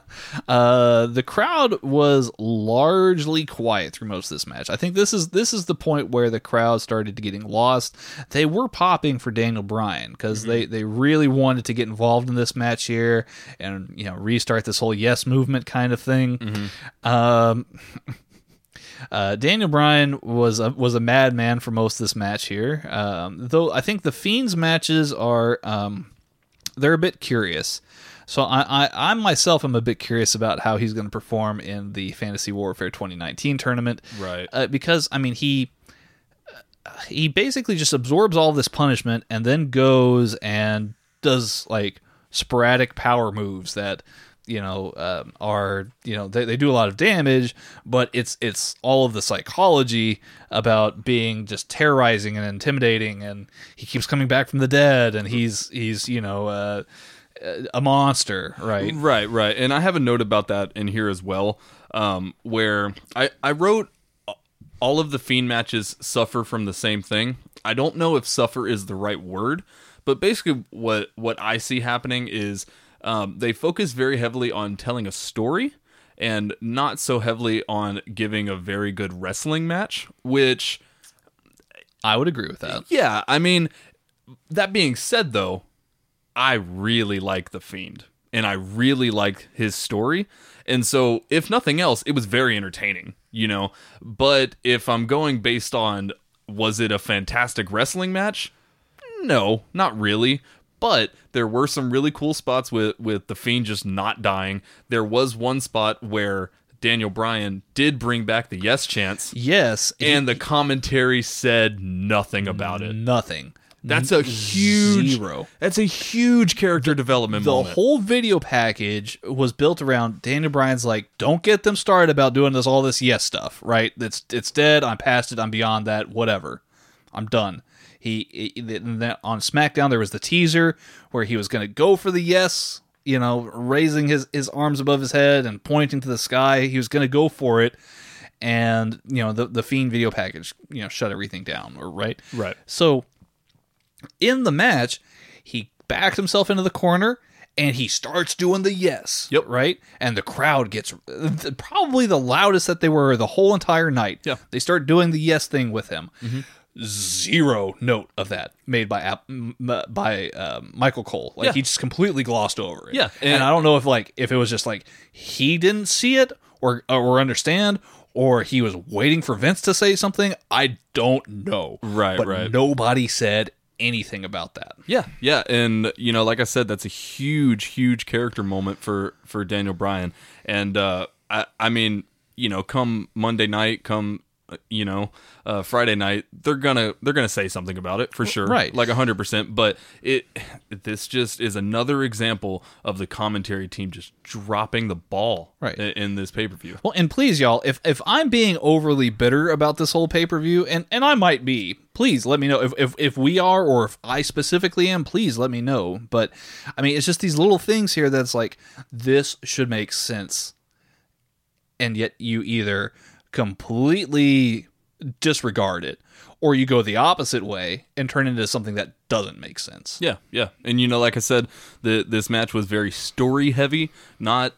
Uh, the crowd was largely quiet through most of this match. I think this is this is the point where the crowd started getting lost. They were popping for Daniel Bryan because they they really wanted to get involved in this match here and you know restart this whole yes movement kind of thing. Um. Uh, Daniel Bryan was a, was a madman for most of this match here. Um, though I think the Fiends matches are um, they're a bit curious. So I, I, I myself am a bit curious about how he's going to perform in the Fantasy Warfare 2019 tournament, Right. Uh, because I mean he he basically just absorbs all this punishment and then goes and does like sporadic power moves that you know um, are you know they, they do a lot of damage but it's it's all of the psychology about being just terrorizing and intimidating and he keeps coming back from the dead and he's he's you know uh, a monster right Right, right. And I have a note about that in here as well, um, where I, I wrote all of the Fiend matches suffer from the same thing. I don't know if suffer is the right word, but basically what what I see happening is um, they focus very heavily on telling a story and not so heavily on giving a very good wrestling match, which i would agree with that yeah, I mean, that being said, though, I really like The Fiend and I really like his story. And so, if nothing else, it was very entertaining, you know. But if I'm going based on was it a fantastic wrestling match? No, not really. But there were some really cool spots with with the Fiend just not dying. There was one spot where Daniel Bryan did bring back the yes chance, yes and the commentary said nothing about it. nothing That's a huge zero. That's a huge character development the moment. whole video package was built around Daniel Bryan's like, don't get them started about doing this all this yes stuff, right? It's it's dead. I'm past it. I'm beyond that. Whatever. I'm done. He, he and then on SmackDown there was the teaser where he was going to go for the yes, you know, raising his his arms above his head and pointing to the sky. He was going to go for it, and you know the the Fiend video package, you know, shut everything down, or right, Right. So in the match, he backs himself into the corner and he starts doing the yes. Yep. Right? And the crowd gets probably the loudest that they were the whole entire night. Yeah. Mm-hmm. They start doing the yes thing with him. Zero note of that made by App- by um, Michael Cole. Like Yeah. he just completely glossed over it. Yeah, and, and- I don't know if like if it was just like he didn't see it or or understand or he was waiting for Vince to say something. I don't know. Right, but right. Nobody said anything about that. Yeah, yeah, and you know, like I said, that's a huge, huge character moment for for Daniel Bryan, and uh, I, I mean, you know, come Monday night, come uh, you know, uh, Friday night, they're gonna they're gonna say something about it for sure, right. Like hundred percent. But it this just is another example of the commentary team just dropping the ball, Right. in, in this pay per view. Well, and please, y'all, if if I'm being overly bitter about this whole pay per view, and and I might be, please let me know if, if if we are, or if I specifically am. Please let me know. But I mean, it's just these little things here that's like this should make sense, and yet you either completely disregard it, or you go the opposite way and turn into something that doesn't make sense. Yeah, yeah, and you know, like I said, the this match was very story heavy, not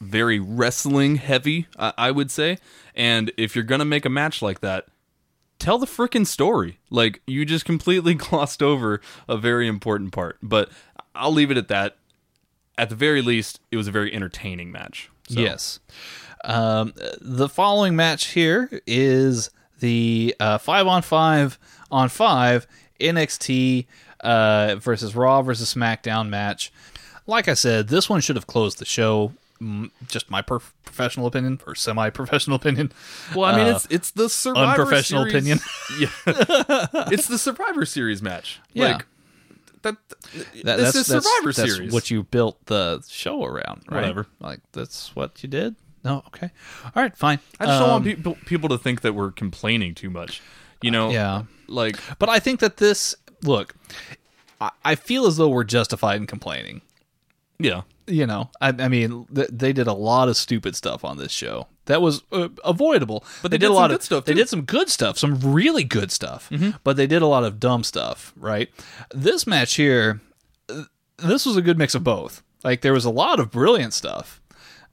very wrestling heavy. I, I would say. And if you're gonna make a match like that, tell the freaking story. Like you just completely glossed over a very important part. But I'll leave it at that. At the very least, it was a very entertaining match. So, Yes. Um, the following match here is the uh, five on five on five NXT uh, versus Raw versus SmackDown match. Like I said, this one should have closed the show. Mm, Just my per- professional opinion or semi-professional opinion. Well, I mean, Uh, it's it's the Survivor unprofessional Series- opinion. yeah, it's the Survivor Series match. Yeah. Like that. That- this that's, is that's- Survivor that's Series. what you built the show around, right? Whatever. Like that's what you did. No, okay, all right, fine. I just don't Um, want people people to think that we're complaining too much. You know, Yeah. like But I think that this look, I, I feel as though we're justified in complaining. yeah, You know, I, I mean, th- they did a lot of stupid stuff on this show that was uh, avoidable. But they did, did a lot good of stuff, They too. Mm-hmm. did some good stuff, some really good stuff. But they did a lot of dumb stuff. Right. This match here, uh, this was a good mix of both. Like there was a lot of brilliant stuff,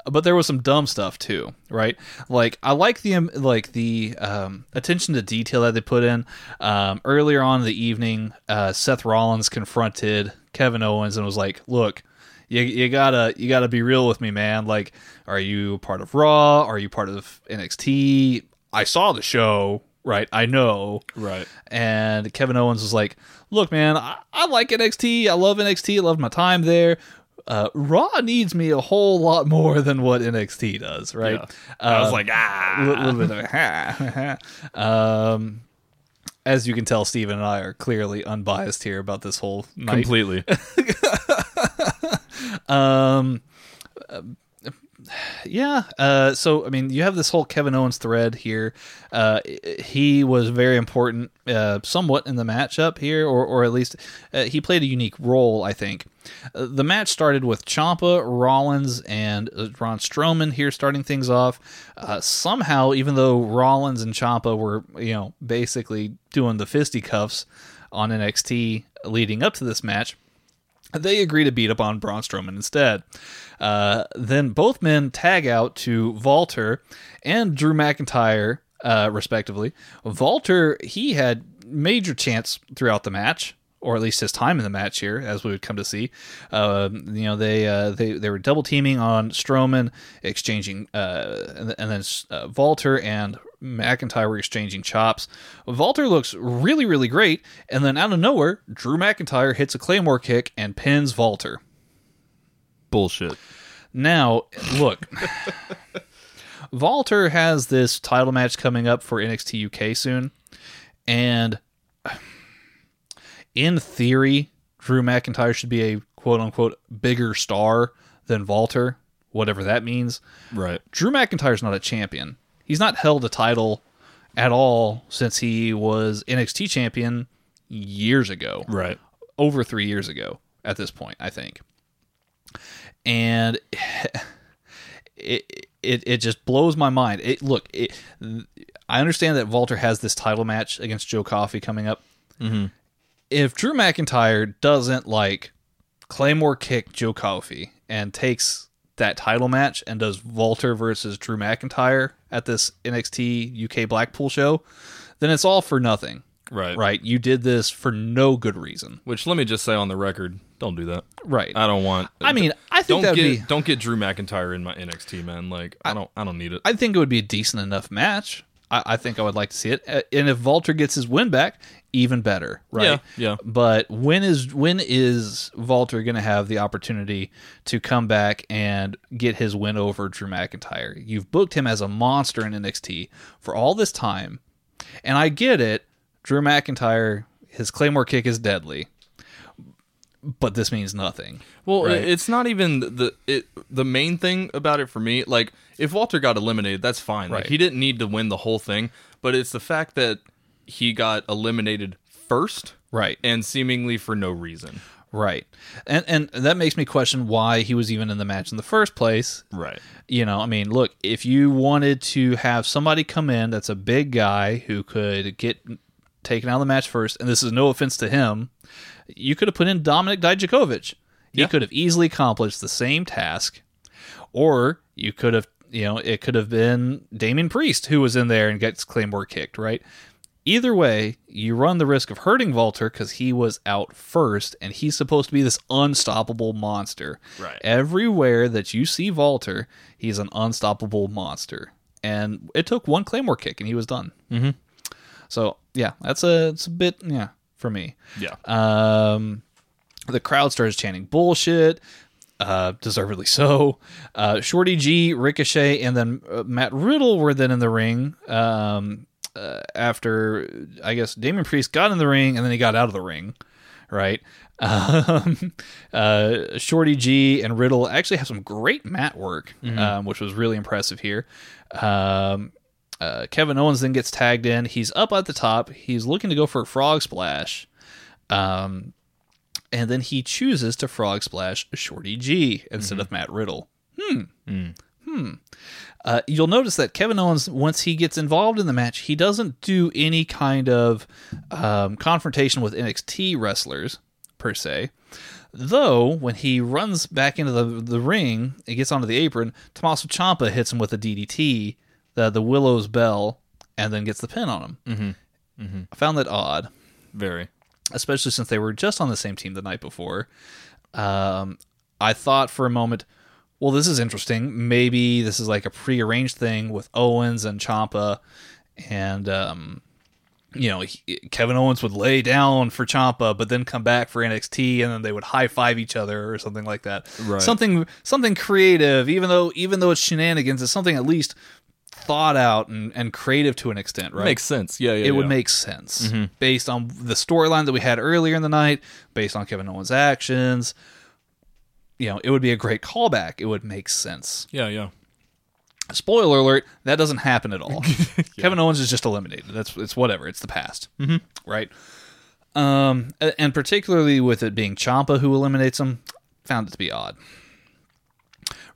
but there was some dumb stuff too, right? Like I like the um, like the um, attention to detail that they put in. Um, earlier on in the evening, uh, Seth Rollins confronted Kevin Owens and was like, "Look, you, you gotta you gotta be real with me, man. Like, are you part of Raw? Are you part of NXT? I saw the show, right? I know, right. and Kevin Owens was like, "Look, man, I, I like NXT. I love NXT. I love my time there. Uh, Raw needs me a whole lot more than what NXT does, right?" Yeah. I was Um, like, ah, little, little bit of um, as you can tell, Steven and I are clearly unbiased here about this whole night. completely. Um, yeah. Uh, so I mean, you have this whole Kevin Owens thread here. Uh, he was very important, uh, somewhat in the matchup here, or or at least uh, he played a unique role. I think uh, the match started with Ciampa, Rollins, and uh, Braun Strowman here starting things off. Somehow, even though Rollins and Ciampa were you know basically doing the fisticuffs on NXT leading up to this match they agree to beat up on Braun Strowman instead. Uh, then both men tag out to Walter and Drew McIntyre, uh, respectively. Walter, he had major chance throughout the match, or at least his time in the match here, as we would come to see. Uh, you know, they uh, they they were double teaming on Strowman, exchanging, uh, and, and then uh, Walter and McIntyre were exchanging chops. Walter looks really, really great, and then out of nowhere, Drew McIntyre hits a Claymore kick and pins Walter. Bullshit. Now, look, Walter has this title match coming up for NXT UK soon, and in theory, Drew McIntyre should be a quote unquote bigger star than Walter, whatever that means. Right. Drew McIntyre's not a champion. He's not held a title at all since he was NXT champion years ago Right. over three years ago at this point, I think. And it it, it just blows my mind. It look, it, I understand that Walter has this title match against Joe Coffey coming up. Mm-hmm. If Drew McIntyre doesn't like Claymore kick Joe Coffey and takes that title match and does Walter versus Drew McIntyre at this NXT UK Blackpool show, then it's all for nothing. Right. Right? You did this for no good reason. Which let me just say on the record, don't do that. Right. I don't want. I mean, I think don't get be. don't get Drew McIntyre in my NXT man. Like I don't I don't need it. I think it would be a decent enough match. I, I think I would like to see it. Uh, And if Walter gets his win back, even better, right? Yeah, yeah. But when is when is Walter going to have the opportunity to come back and get his win over Drew McIntyre? You've booked him as a monster in NXT for all this time, and I get it. Drew McIntyre, his Claymore kick is deadly, but this means nothing. Well, right? it's not even the it. The main thing about it for me, like if Walter got eliminated, that's fine. Like Right. he didn't need to win the whole thing, but it's the fact that he got eliminated first, Right. and seemingly for no reason. Right. And and that makes me question why he was even in the match in the first place. Right. You know, I mean, look, if you wanted to have somebody come in that's a big guy who could get taken out of the match first, and this is no offense to him, you could have put in Dominik Dijakovic. He Yeah. could have easily accomplished the same task. Or you could have, you know, it could have been Damian Priest who was in there and gets Claymore kicked, right? Either way, you run the risk of hurting Walter because he was out first, and he's supposed to be this unstoppable monster. Right. Everywhere that you see Walter, he's an unstoppable monster. And it took one Claymore kick, and he was done. Mm-hmm. So yeah, that's a it's a bit yeah for me. Yeah. Um, the crowd starts chanting bullshit, uh, deservedly so. Uh, Shorty G, Ricochet, and then uh, Matt Riddle were then in the ring. Um, uh, after I guess Damian Priest got in the ring and then he got out of the ring, right? Um, uh, Shorty G and Riddle actually have some great mat work, um, which was really impressive here. Um, uh, Kevin Owens then gets tagged in. He's up at the top. He's looking to go for a frog splash. Um, and then he chooses to frog splash Shorty G instead of Matt Riddle. Hmm. Hmm. Uh, you'll notice that Kevin Owens, once he gets involved in the match, he doesn't do any kind of um, confrontation with NXT wrestlers per se. Though when he runs back into the the ring, he gets onto the apron. Tommaso Ciampa hits him with a DDT, the the Willow's Bell, and then gets the pin on him. Mm-hmm. I found that odd Very. especially since they were just on the same team the night before. Um, I thought for a moment, well, this is interesting. Maybe this is like a prearranged thing with Owens and Ciampa, and um, you know, he, Kevin Owens would lay down for Ciampa, but then come back for NXT, and then they would high five each other or something like that. Right. Something something creative, even though even though it's shenanigans, it's something at least thought out and, and creative to an extent, right? Makes sense. Yeah, yeah. it would make sense based on the storyline that we had earlier in the night, based on Kevin Owens' actions. You know, it would be a great callback. It would make sense. Yeah, yeah. Spoiler alert: that doesn't happen at all. Kevin Owens is just eliminated. That's it's whatever. It's the past, mm-hmm. right? Um, and particularly with it being Ciampa who eliminates him, found it to be odd.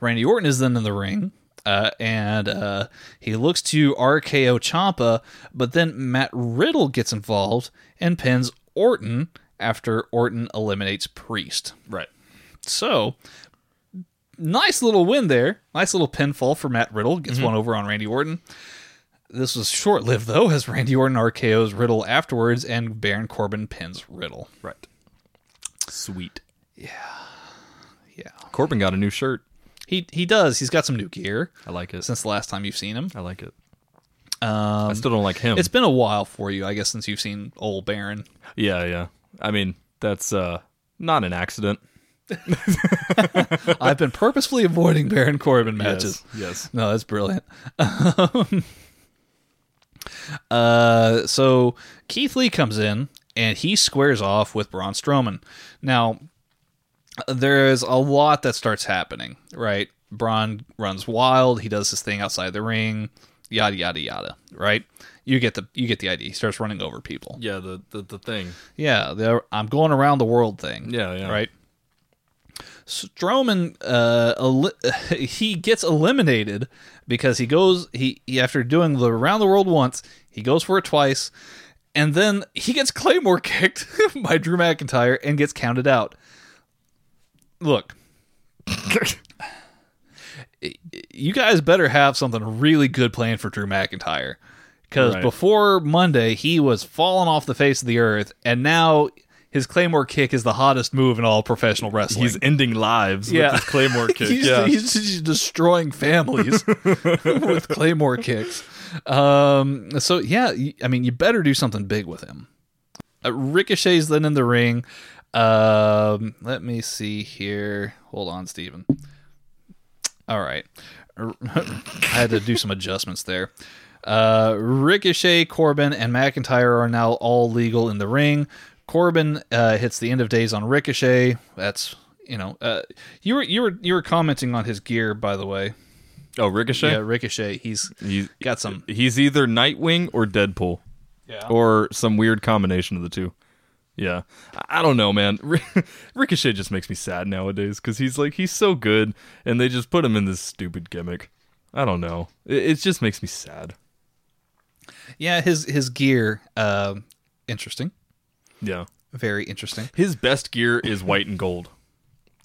Randy Orton is then in the ring, uh, and uh, he looks to RKO Ciampa, but then Matt Riddle gets involved and pins Orton after Orton eliminates Priest. Right. So, nice little win there. Nice little pinfall for Matt Riddle. Gets one over on Randy Orton. This was short lived, though, as Randy Orton RKO's Riddle afterwards, and Baron Corbin pins Riddle. Right. Sweet. Yeah. Yeah. Corbin got a new shirt. He, he does. He's got some new gear I like it. since the last time you've seen him. I like it. Um, I still don't like him. It's been a while for you, I guess, since you've seen old Baron. yeah, yeah. I mean, that's uh not an accident. I've been purposefully avoiding Baron Corbin matches. Yes. yes. No, that's brilliant. uh, so Keith Lee comes in and he squares off with Braun Strowman. Now, there's a lot that starts happening, right? Braun runs wild. He does his thing outside the ring, yada yada yada. Right? You get the you get the idea. He starts running over people. Yeah, the the, the thing. Yeah, the I'm going around the world thing. Yeah, yeah. Right. Strowman, uh, eli- he gets eliminated because he goes he, he after doing the around the world once, he goes for it twice, and then he gets Claymore kicked by Drew McIntyre and gets counted out. Look, you guys better have something really good planned for Drew McIntyre. Because Right. before Monday, he was falling off the face of the earth, and now his Claymore kick is the hottest move in all professional wrestling. He's ending lives yeah. with his Claymore kick. he's, yeah. he's, he's destroying families with Claymore kicks. um, so yeah, I mean, you better do something big with him. Uh, Ricochet's then in the ring. Um, let me see here. Hold on, Steven. All right. I had to do some adjustments there. Uh, Ricochet, Corbin, and McIntyre are now all legal in the ring. Corbin uh, hits the end of days on Ricochet. That's you know, uh, you were you were you were commenting on his gear, by the way. Oh, Ricochet. Yeah, Ricochet. He's He's got some. he's either Nightwing or Deadpool. Yeah. Or some weird combination of the two. Yeah. I don't know, man. Ricochet just makes me sad nowadays because he's like, he's so good, and they just put him in this stupid gimmick. I don't know. It, it just makes me sad. Yeah, his his gear. Um, interesting. Yeah. Very interesting. His best gear is white and gold.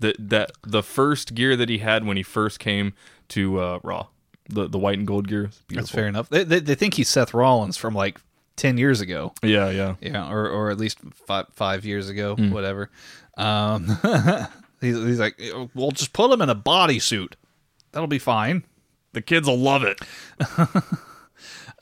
The, that the first gear that he had when he first came to uh, Raw, the the white and gold gear. That's fair enough. They, they they think he's Seth Rollins from like ten years ago. Yeah, yeah. Yeah, or or at least five five years ago, Hmm. whatever. Um, he's, he's like, we'll just put him in a bodysuit. That'll be fine. The kids will love it.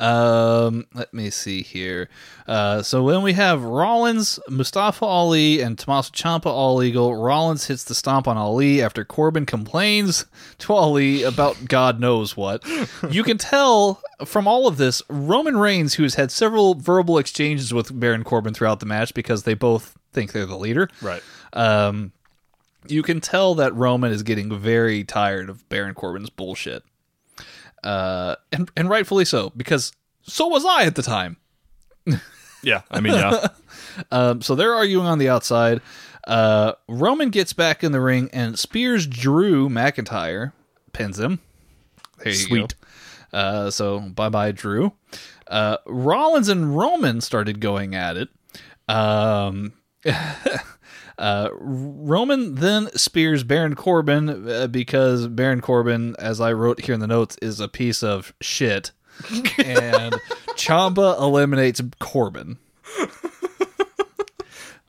Um, let me see here. Uh, so when we have Rollins, Mustafa Ali, and Tommaso Ciampa all legal, Rollins hits the stomp on Ali after Corbin complains to Ali about God knows what. You can tell from all of this, Roman Reigns, who has had several verbal exchanges with Baron Corbin throughout the match because they both think they're the leader. Right. Um, you can tell that Roman is getting very tired of Baron Corbin's bullshit. Uh, and and rightfully so because so was I at the time. Yeah. I mean, yeah. Um, so they're arguing on the outside. Uh, Roman gets back in the ring and spears Drew McIntyre, pins him. There you Sweet. go. Uh, so bye bye Drew. Uh, Rollins and Roman started going at it. Um, uh, Roman then spears Baron Corbin uh, because Baron Corbin, as I wrote here in the notes, is a piece of shit. and Ciampa eliminates Corbin.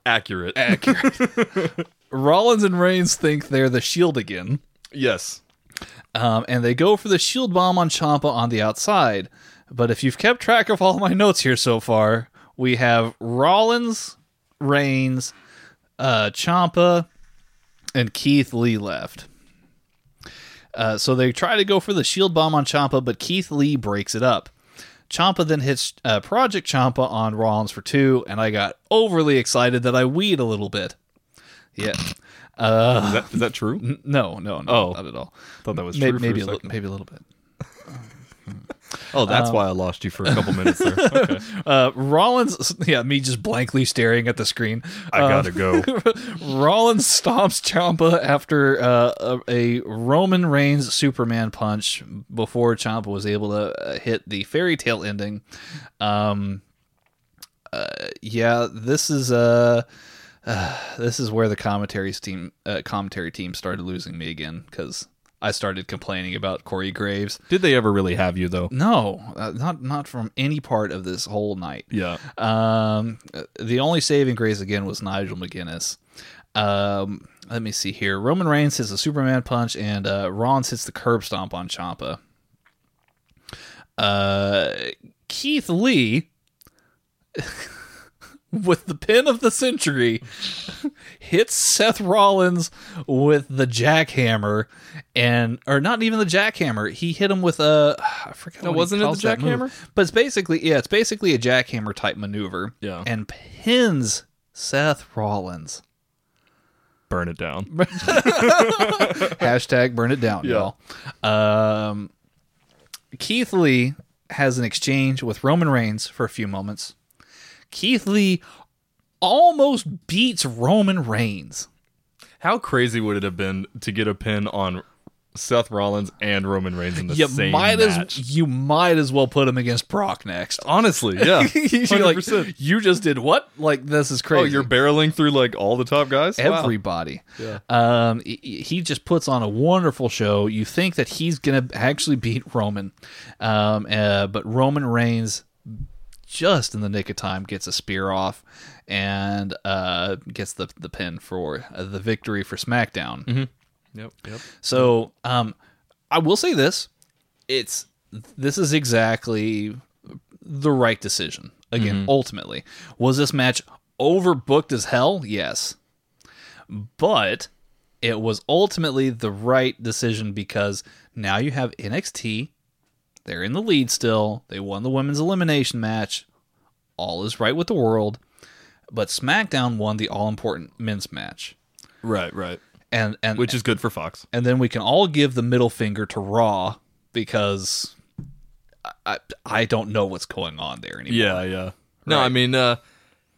Accurate. accurate. Rollins and Reigns think they're the Shield again, yes. um, and they go for the Shield bomb on Ciampa on the outside. But if you've kept track of all my notes here so far, we have Rollins, Reigns, uh, Ciampa, and Keith Lee left. Uh, so they try to go for the shield bomb on Ciampa, but Keith Lee breaks it up. Ciampa then hits uh, Project Ciampa on Rollins for two, and I got overly excited that I weed a little bit. Yeah. is, that, is that true? N- No, no, no, Oh. not at all. thought that was May- true for maybe a a little, maybe a little bit. Oh, that's why I lost you for a couple minutes there. Okay. Uh, Rollins, yeah, me just blankly staring at the screen. I gotta go. Rollins stomps Ciampa after uh, a, a Roman Reigns Superman punch before Ciampa was able to uh, hit the fairy tale ending. Um, uh, yeah, this is uh, uh, this is where the commentary team uh, commentary team started losing me again because I started complaining about Corey Graves. Did they ever really have you though? No, uh, not not from any part of this whole night. Yeah. Um, the only saving grace again was Nigel McGuinness. Um, let me see here. Roman Reigns hits a Superman punch, and uh, Rollins hits the curb stomp on Ciampa. Uh, Keith Lee, with the pin of the century, hits Seth Rollins with the jackhammer, and or not even the jackhammer. He hit him with a I forget. No, what he wasn't it the calls that move. jackhammer? But it's basically yeah, it's basically a jackhammer type maneuver. Yeah. and pins Seth Rollins. Burn it down. Hashtag burn it down, Yeah. y'all. Um, Keith Lee has an exchange with Roman Reigns for a few moments. Keith Lee almost beats Roman Reigns. How crazy would it have been to get a pin on Seth Rollins and Roman Reigns in the You same might match? as you might as well put him against Brock next. Honestly, yeah. You're like, you just did what? Like this is crazy. Oh, you're barreling through like all the top guys? Wow. everybody. Um, he, he just puts on a wonderful show. You think that he's gonna actually beat Roman, um, uh, but Roman Reigns just in the nick of time gets a spear off and uh, gets the the pin for uh, the victory for SmackDown. Yep, yep. So, um, I will say this: it's this is exactly the right decision. Again, ultimately, was this match overbooked as hell? Yes, but it was ultimately the right decision because now you have NXT. They're in the lead still. They won the women's elimination match. All is right with the world. But SmackDown won the all important men's match. Right, right. And and Which is good for Fox. and then we can all give the middle finger to Raw because I, I don't know what's going on there anymore. Yeah, yeah. No, Right. I mean, uh,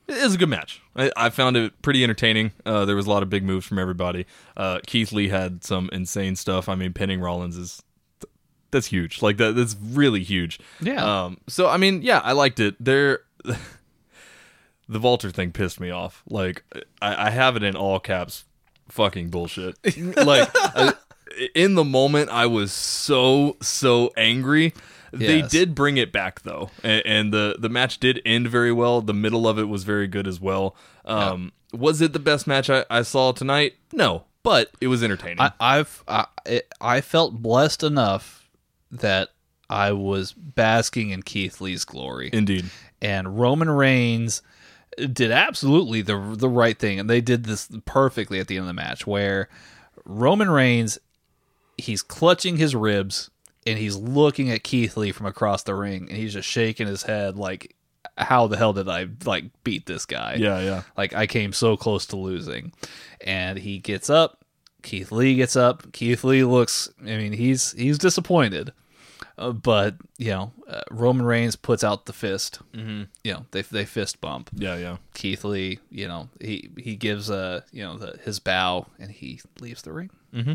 it was a good match. I, I found it pretty entertaining. Uh, there was a lot of big moves from everybody. Uh, Keith Lee had some insane stuff. I mean, pinning Rollins is that's huge. Like that, that's really huge. Yeah. Um. So I mean, yeah, I liked it. There, the Walter thing pissed me off. Like I, I have it in all caps. Fucking bullshit. like I, in the moment, I was so so angry. They did bring it back though, and, and the the match did end very well. The middle of it was very good as well. Um, Was it the best match I, I saw tonight? No, but it was entertaining. I, I've I, I felt blessed enough that I was basking in Keith Lee's glory. Indeed. and Roman Reigns did absolutely the the right thing, and they did this perfectly at the end of the match, where Roman Reigns he's clutching his ribs and he's looking at Keith Lee from across the ring, and he's just shaking his head like, "How the hell did I like beat this guy?" Yeah, yeah. like I came so close to losing, and he gets up. Keith Lee gets up. Keith Lee looks. I mean, he's he's disappointed. Uh, but you know, uh, Roman Reigns puts out the fist. Mm-hmm. You know, they they fist bump. Yeah, yeah. Keith Lee, you know, he he gives a you know the, his bow and he leaves the ring. Mm-hmm.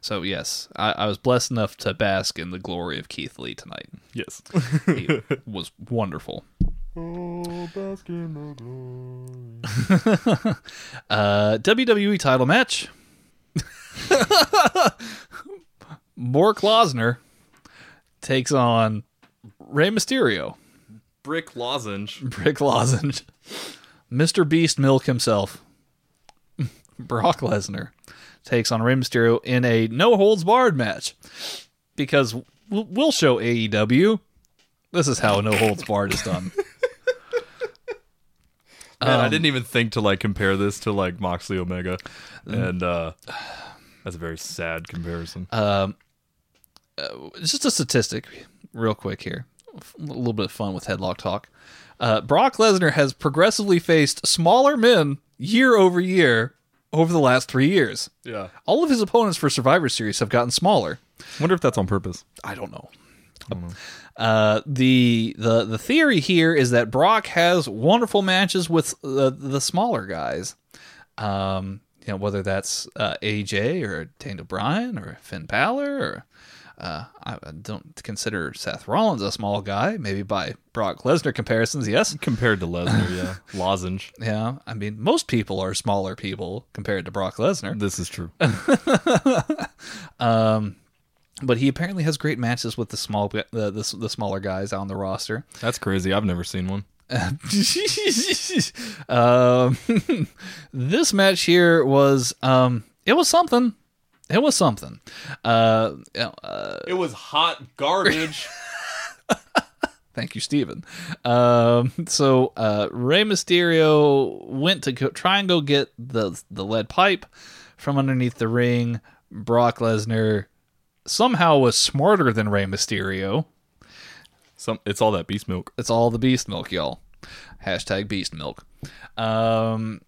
So yes, I, I was blessed enough to bask in the glory of Keith Lee tonight. Yes. He was wonderful. Oh, bask in the glory. uh, WWE title match. Bork Losner takes on Rey Mysterio. Brick lozenge. Brick Lozenge. Mr. Beast Milk himself. Brock Lesnar takes on Rey Mysterio in a no holds barred match. Because we'll show AEW. This is how no holds barred is done. Man, I didn't even think to like compare this to like Moxley Omega, and uh that's a very sad comparison. Um just a statistic, real quick here. A little bit of fun with headlock talk. Uh, Brock Lesnar has progressively faced smaller men year over year over the last three years. yeah, All of his opponents for Survivor Series have gotten smaller. wonder if that's on purpose. I don't know. Uh, the the the theory here is that Brock has wonderful matches with the the smaller guys. Um, you know whether that's uh, AJ or Daniel Bryan or Finn Balor or uh, I don't consider Seth Rollins a small guy. Maybe by Brock Lesnar comparisons, yes. Compared to Lesnar, yeah, lozenge. Yeah, I mean most people are smaller people compared to Brock Lesnar. This is true. But he apparently has great matches with the small the, the, the smaller guys on the roster. That's crazy. I've never seen one. um, this match here was um, it was something. It was something. Uh, uh, It was hot garbage. thank you, Steven. Um, so uh, Rey Mysterio went to go, try and go get the the lead pipe from underneath the ring. Brock Lesnar somehow was smarter than Rey Mysterio. Some, it's all that beast milk. It's all the beast milk, y'all. Hashtag beast milk. Um,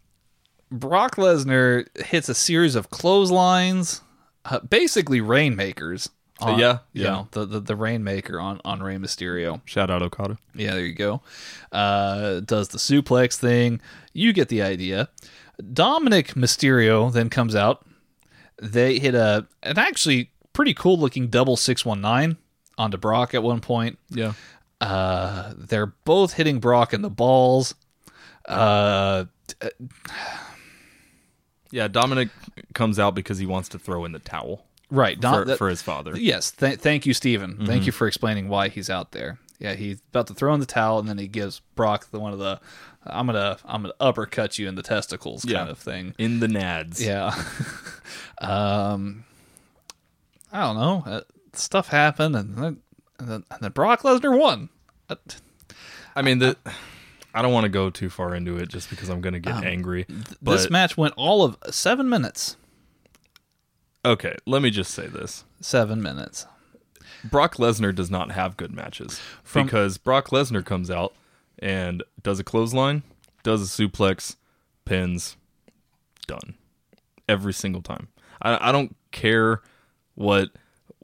Brock Lesnar hits a series of clotheslines, uh, basically rainmakers. on- yeah, you yeah. know, the, the the rainmaker on on Rey Mysterio. Shout out Okada. Yeah, there you go. Uh, does the suplex thing. You get the idea. Dominic Mysterio then comes out. They hit a an actually pretty cool looking double six one nine onto Brock at one point. Yeah. Uh, they're both hitting Brock in the balls. Uh, Yeah, Dominic comes out because he wants to throw in the towel right. Dom- for, that- for his father. yes. Th- thank you, Steven. Mm-hmm. Thank you for explaining why he's out there. Yeah, he's about to throw in the towel, and then he gives Brock the one of the "I'm gonna I'm gonna uppercut you in the testicles" Yeah. kind of thing. In the nads. Yeah. um, I don't know. Stuff happened, and uh, and then, and then Brock Lesnar won. I mean, the I don't want to go too far into it just because I'm going to get angry. But this match went all of seven minutes. okay, let me just say this: Seven minutes. Brock Lesnar does not have good matches From- because Brock Lesnar comes out and does a clothesline, does a suplex, pins, done every single time. I, I don't care what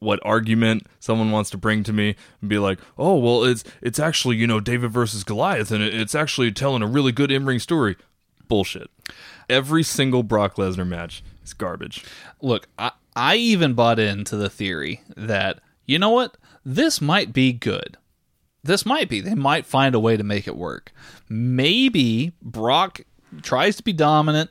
what argument someone wants to bring to me and be like, oh well, it's it's actually you know David versus Goliath and it, it's actually telling a really good in ring story. Bullshit. Every single Brock Lesnar match is garbage. Look, I, I even bought into the theory that, you know what? This might be good. This might be. They might find a way to make it work. Maybe Brock tries to be dominant,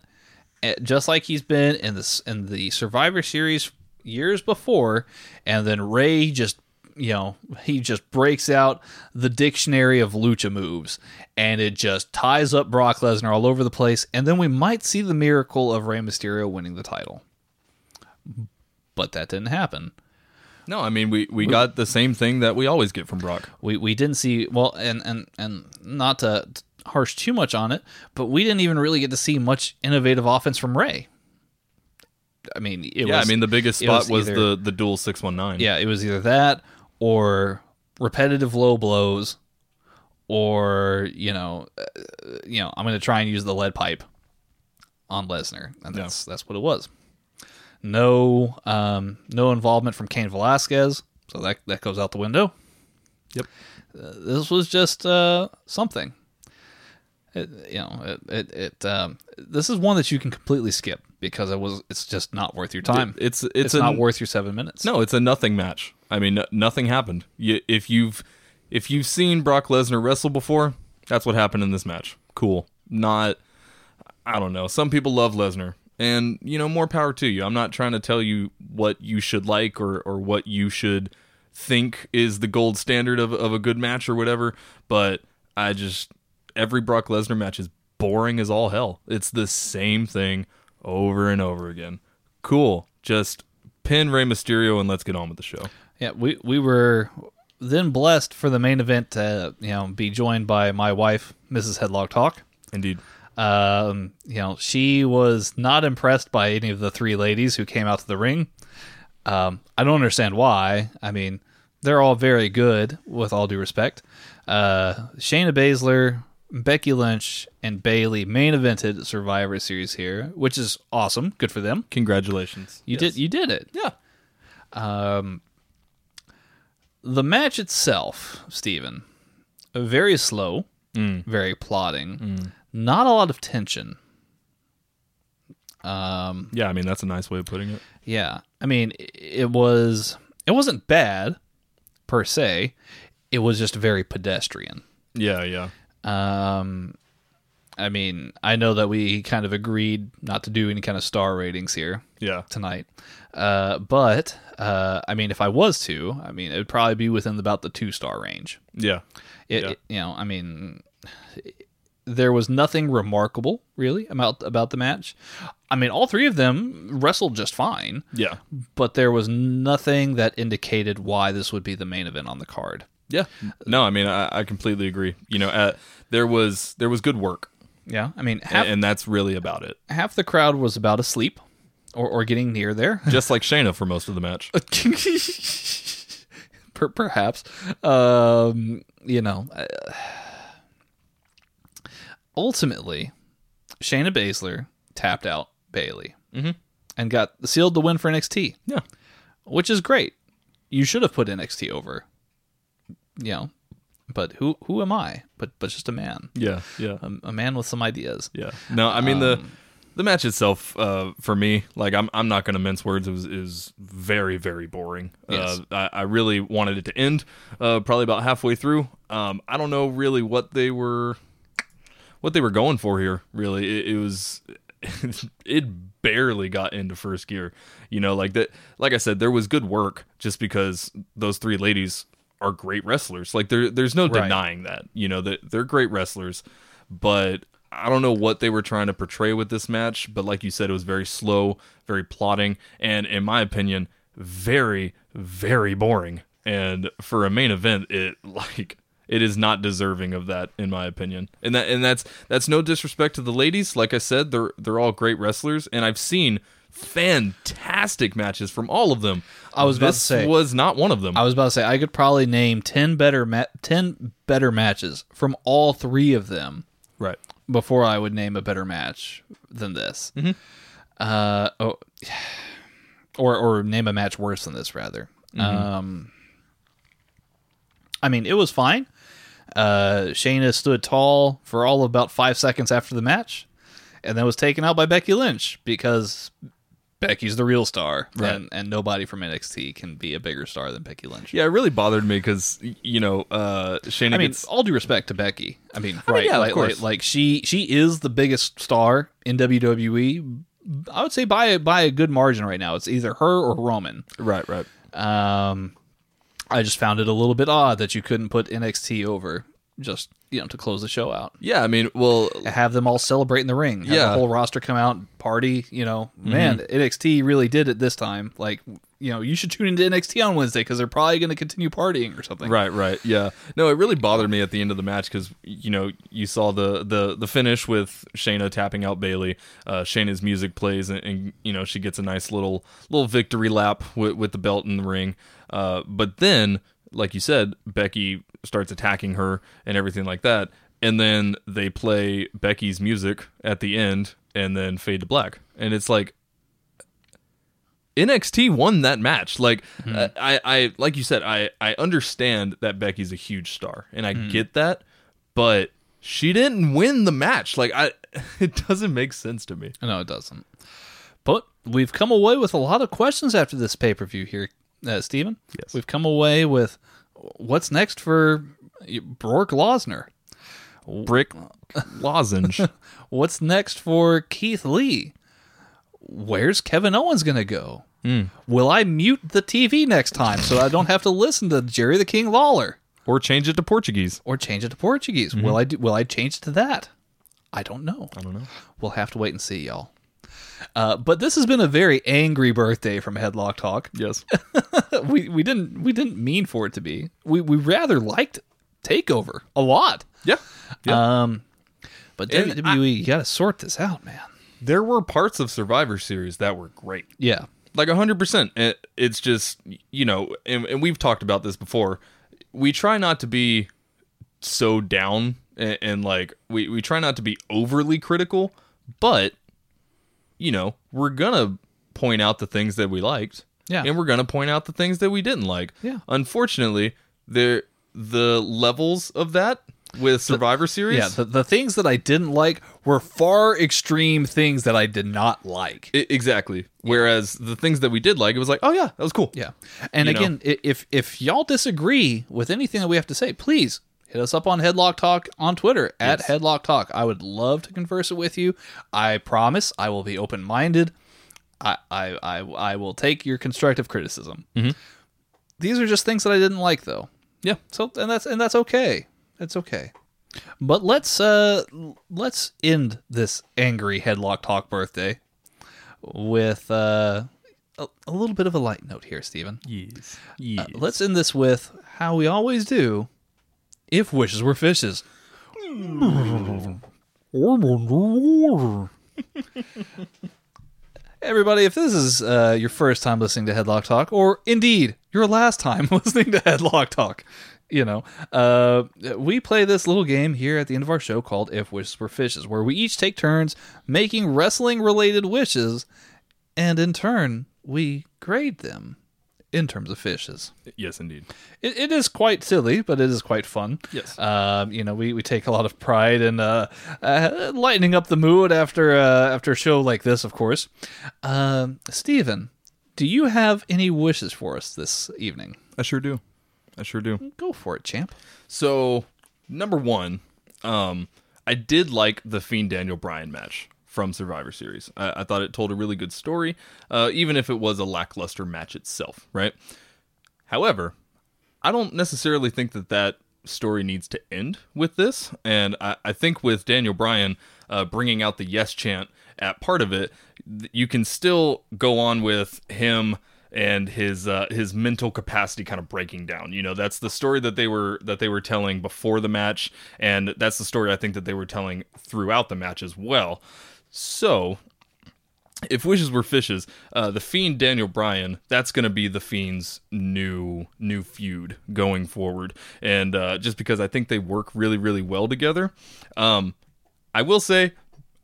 eh, just like he's been in the in the Survivor Series years before, and then Rey just you know he just breaks out the dictionary of lucha moves, and it just ties up Brock Lesnar all over the place, and then we might see the miracle of Rey Mysterio winning the title. But that didn't happen. No, I mean we, we got the same thing that we always get from Brock. we we didn't see well and and and not to harsh too much on it but we didn't even really get to see much innovative offense from Rey i mean it yeah, was I mean the biggest spot was, either- the the dual six one nine. yeah it was either that or repetitive low blows or you know uh, you know i'm going to try and use the lead pipe on lesnar and that's that's what it was no um no involvement from Cain Velasquez so that that goes out the window Yep. uh, this was just uh, something. It, you know, it, it, it um, this is one that you can completely skip because it was it's just not worth your time. It's it's, it's a, not worth your seven minutes. No, it's a nothing match. I mean, no- nothing happened. You, if you've if you've seen Brock Lesnar wrestle before, that's what happened in this match. Cool. Not I don't know. Some people love Lesnar. And, you know, more power to you. I'm not trying to tell you what you should like or, or what you should think is the gold standard of, of a good match or whatever, but I just every Brock Lesnar match is boring as all hell. It's the same thing over and over again. Cool. Just pin Rey Mysterio and let's get on with the show. Yeah, we we were then blessed for the main event to you know be joined by my wife, Mrs. Headlock Talk. Indeed. Um, you know, she was not impressed by any of the three ladies who came out to the ring. Um, I don't understand why. I mean, they're all very good, with all due respect. Uh, Shayna Baszler, Becky Lynch, and Bayley main evented Survivor Series here, which is awesome. Good for them. Congratulations. You did. You did it. Yeah. Um, the match itself, Steven, very slow, mm. very plodding, mm. not a lot of tension. Um, Yeah, I mean that's a nice way of putting it. yeah, I mean, it was it wasn't bad per se. It was just very pedestrian. Yeah, yeah. Um, I mean, I know that we kind of agreed not to do any kind of star ratings here Yeah. tonight, uh, but uh, I mean, if I was to, I mean, it would probably be within about the two star range. Yeah. It, Yeah. it- you know, I mean, there was nothing remarkable really about about the match. I mean, all three of them wrestled just fine, Yeah. but there was nothing that indicated why this would be the main event on the card. Yeah. No, I mean I, I completely agree. You know, uh, there was there was good work. Yeah, I mean, half and that's really about it. half the crowd was about asleep or, or getting near there. Just like Shayna for most of the match. perhaps um, you know uh, ultimately Shayna Baszler tapped out Bayley and got sealed the win for NXT Yeah. which is great you should have put NXT over you know but who who am I but but just a man Yeah. Yeah. a, a man with some ideas Yeah. No, I mean Um, the the match itself, uh, for me, like I'm I'm not gonna mince words. It was was very very boring. Yes. Uh, I, I really wanted it to end, uh, probably about halfway through. Um, I don't know really what they were what they were going for here. Really, it, it was it barely got into first gear. You know, like that. Like I said, there was good work just because those three ladies are great wrestlers. Like there, there's no Right. denying that. You know that they're great wrestlers, but I don't know what they were trying to portray with this match. But like you said, it was very slow, very plotting, and in my opinion, very, very boring. and for a main event, it like it is not deserving of that in my opinion. And that and that's that's no disrespect to the ladies. Like I said, they're they're all great wrestlers, and I've seen fantastic matches from all of them. I was about this to say- was not one of them. I was about to say I could probably name ten better ma- ten better matches from all three of them right. before I would name a better match than this. Mm-hmm. Uh, oh, or or name a match worse than this rather. Mm-hmm. Um, I mean, it was fine. Uh, Shayna stood tall for all of about five seconds after the match, and then was taken out by Becky Lynch because Becky's the real star, Right. and, and nobody from NXT can be a bigger star than Becky Lynch. Yeah, it really bothered me because you know uh, Shayna I mean, gets all due respect to Becky. I mean, right? yeah, of like, course. like, like she she is the biggest star in WWE. I would say by a, by a good margin right now. It's either her or Roman. right, right. Um, I just found it a little bit odd that you couldn't put NXT over just you know to close the show out. Yeah, I mean, well, Have them all celebrate in the ring. Have Yeah. the whole roster come out party. You know, man, NXT really did it this time. Like, you know, you should tune into NXT on Wednesday because they're probably going to continue partying or something. Right, right, yeah. No, it really bothered me at the end of the match because you know you saw the the the finish with Shayna tapping out Bayley. Uh, Shayna's music plays and, and you know she gets a nice little little victory lap with with the belt in the ring. Uh, but then, like you said, Becky starts attacking her and everything like that, and then they play Becky's music at the end and then fade to black, and it's like NXT won that match. Like uh, I, I, like you said, I, I understand that Becky's a huge star, and I get that, but she didn't win the match. Like I, it doesn't make sense to me. No, it doesn't. But we've come away with a lot of questions after this pay per view here, uh, Steven. Yes. We've come away with what's next for Brock Losner? Brick lozenge. What's next for Keith Lee? Where's Kevin Owens going to go? Will I mute the TV next time so I don't have to listen to Jerry the King Lawler or change it to Portuguese. or change it to Portuguese? Will I do, will I change to that? I don't know. I don't know. We'll have to wait and see, y'all. Uh, but this has been a very angry birthday from Headlock Talk. Yes. we we didn't we didn't mean for it to be. We we rather liked Takeover a lot. yeah. Yeah. Um, but WWE, you got to sort this out, man. there were parts of Survivor Series that were great. Yeah, like 100% It- it's just you know and, and we've talked about this before we try not to be so down and, and like we, we try not to be overly critical but you know we're gonna point out the things that we liked Yeah. and we're gonna point out the things that we didn't like Yeah. unfortunately there the levels of that with survivor series yeah. The, the things that I didn't like were far extreme things that I did not like. I- exactly whereas the things that we did like it was like oh yeah that was cool Yeah. And You again, i if if y'all disagree with anything that we have to say, please hit us up on Headlock Talk on Twitter at Headlock Talk. I would love to converse it with you. I promise I will be open minded. I, I I I will take your constructive criticism. Mm-hmm. These are just things that I didn't like though. yeah So and that's and that's okay. That's okay. But let's uh let's end this angry Headlock Talk birthday with uh a, a little bit of a light note here, Stephen. yes Uh, let's end this with how we always do. If wishes were fishes. Everybody, if this is uh, your first time listening to Headlock Talk, or indeed your last time listening to Headlock Talk, you know, uh, we play this little game here at the end of our show called If Wishes Were Fishes, where we each take turns making wrestling related wishes, and in turn, we grade them in terms of fishes. yes indeed It, it is quite silly, but it is quite fun. Yes. Um, you know, we, we take a lot of pride in uh, uh, lightening up the mood after uh, after a show like this, of course. Um, Steven, do you have any wishes for us this evening? I sure do. I sure do. Go for it, champ. So, number one, um, I did like the Fiend Daniel Bryan match from Survivor Series. I, I thought it told a really good story, uh, even if it was a lackluster match itself, right? However, I don't necessarily think that that story needs to end with this. And I, I think with Daniel Bryan uh, bringing out the yes chant at part of it, you can still go on with him and his uh, his mental capacity kind of breaking down. You know, that's the story that they were that they were telling before the match, and that's the story I think that they were telling throughout the match as well. So if wishes were fishes, uh, the fiend Daniel Bryan, that's going to be the fiend's new new feud going forward, and uh, just because I think they work really really well together, um, I will say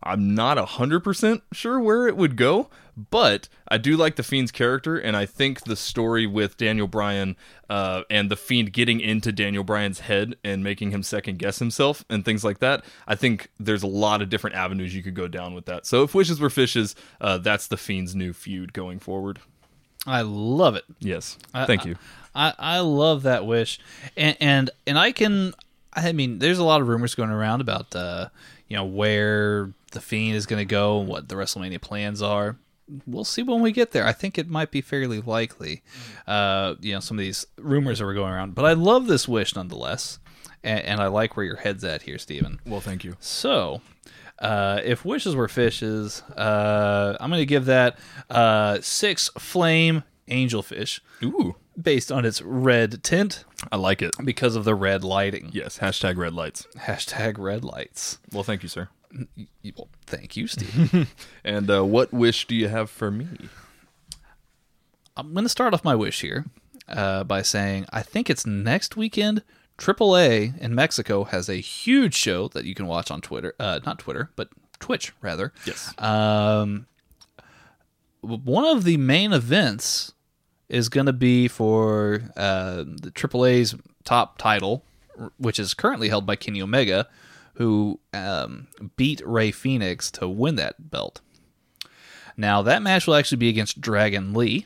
I'm not hundred percent sure where it would go, but I do like the Fiend's character, and I think the story with Daniel Bryan uh, and the Fiend getting into Daniel Bryan's head and making him second guess himself and things like that. I think there's a lot of different avenues you could go down with that. So if wishes were fishes, uh, that's the Fiend's new feud going forward. I love it. Yes, I- thank you. I, I love that wish, and and and I can. I mean, there's a lot of rumors going around about uh, you know where the fiend is going to go, and what the WrestleMania plans are. We'll see when we get there. I think it might be fairly likely. Uh, you know, some of these rumors that were going around, but I love this wish nonetheless, and, and I like where your head's at here, Stephen. Well, thank you. So, uh, if wishes were fishes, uh, I'm going to give that uh, six flame angelfish Ooh, based on its red tint I like it. because of the red lighting. Yes, hashtag red lights. Hashtag red lights. Well, thank you, sir. Well, thank you, Steve. And uh, what wish do you have for me? I'm going to start off my wish here uh, by saying I think it's next weekend. AAA in Mexico has a huge show that you can watch on Twitter. Uh, not Twitter, but Twitch, rather. Yes. Um, one of the main events is going to be for uh, the AAA's top title, which is currently held by Kenny Omega, who um, beat Rey Fénix to win that belt. Now, that match will actually be against Dragon Lee.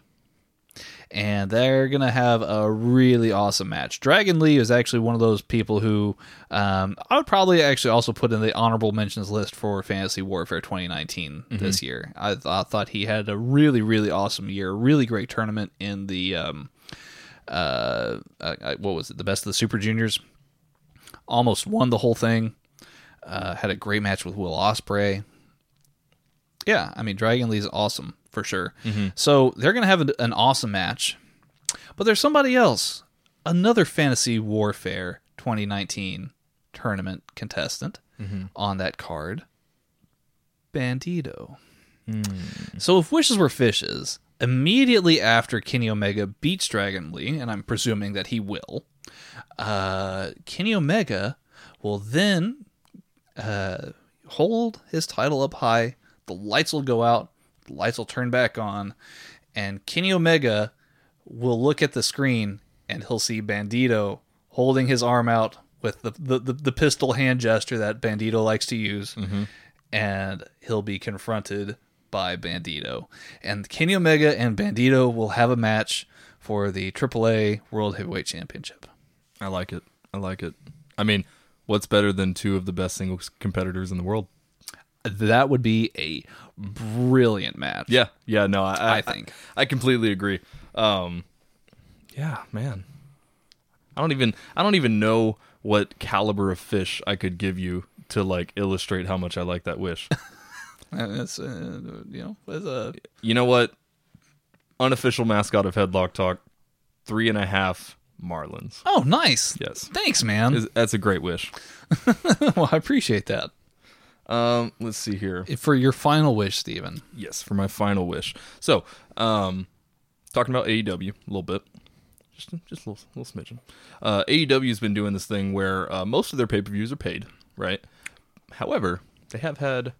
And they're going to have a really awesome match. Dragon Lee is actually one of those people who um, I would probably actually also put in the honorable mentions list for Fantasy Warfare 2019 this year. I, th- I thought he had a really, really awesome year, really great tournament in the, um, uh, uh, what was it, the best of the Super Juniors. Almost won the whole thing. Uh, had a great match with Will Ospreay. Yeah, I mean Dragon Lee's awesome for sure. So they're gonna have an, an awesome match, but there's somebody else, another Fantasy Warfare 2019 tournament contestant on that card, Bandito. So if wishes were fishes, immediately after Kenny Omega beats Dragon Lee, and I'm presuming that he will, uh, Kenny Omega will then uh, hold his title up high. The lights will go out. The lights will turn back on, and Kenny Omega will look at the screen and he'll see Bandito holding his arm out with the the, the, the pistol hand gesture that Bandito likes to use, and he'll be confronted by Bandito. And Kenny Omega and Bandito will have a match for the AAA World Heavyweight Championship. I like it. I like it. I mean, what's better than two of the best singles competitors in the world? That would be a brilliant match. Yeah, yeah, no, I, I think. I, completely agree. Um, yeah, man, I don't even I don't even know what caliber of fish I could give you to like illustrate how much I like that wish. It's, uh, you know, it's a you know what? Unofficial mascot of Headlock Talk, three and a half Marlins. oh, nice. Yes, Thanks, man. Is- that's a great wish. well, I appreciate that. Um, let's see here. For your final wish, Steven. Yes, for my final wish. So, um, talking about AEW a little bit, just just a little, little smidgen. Uh, AEW has been doing this thing where uh, most of their pay per views are paid, right? However, they have had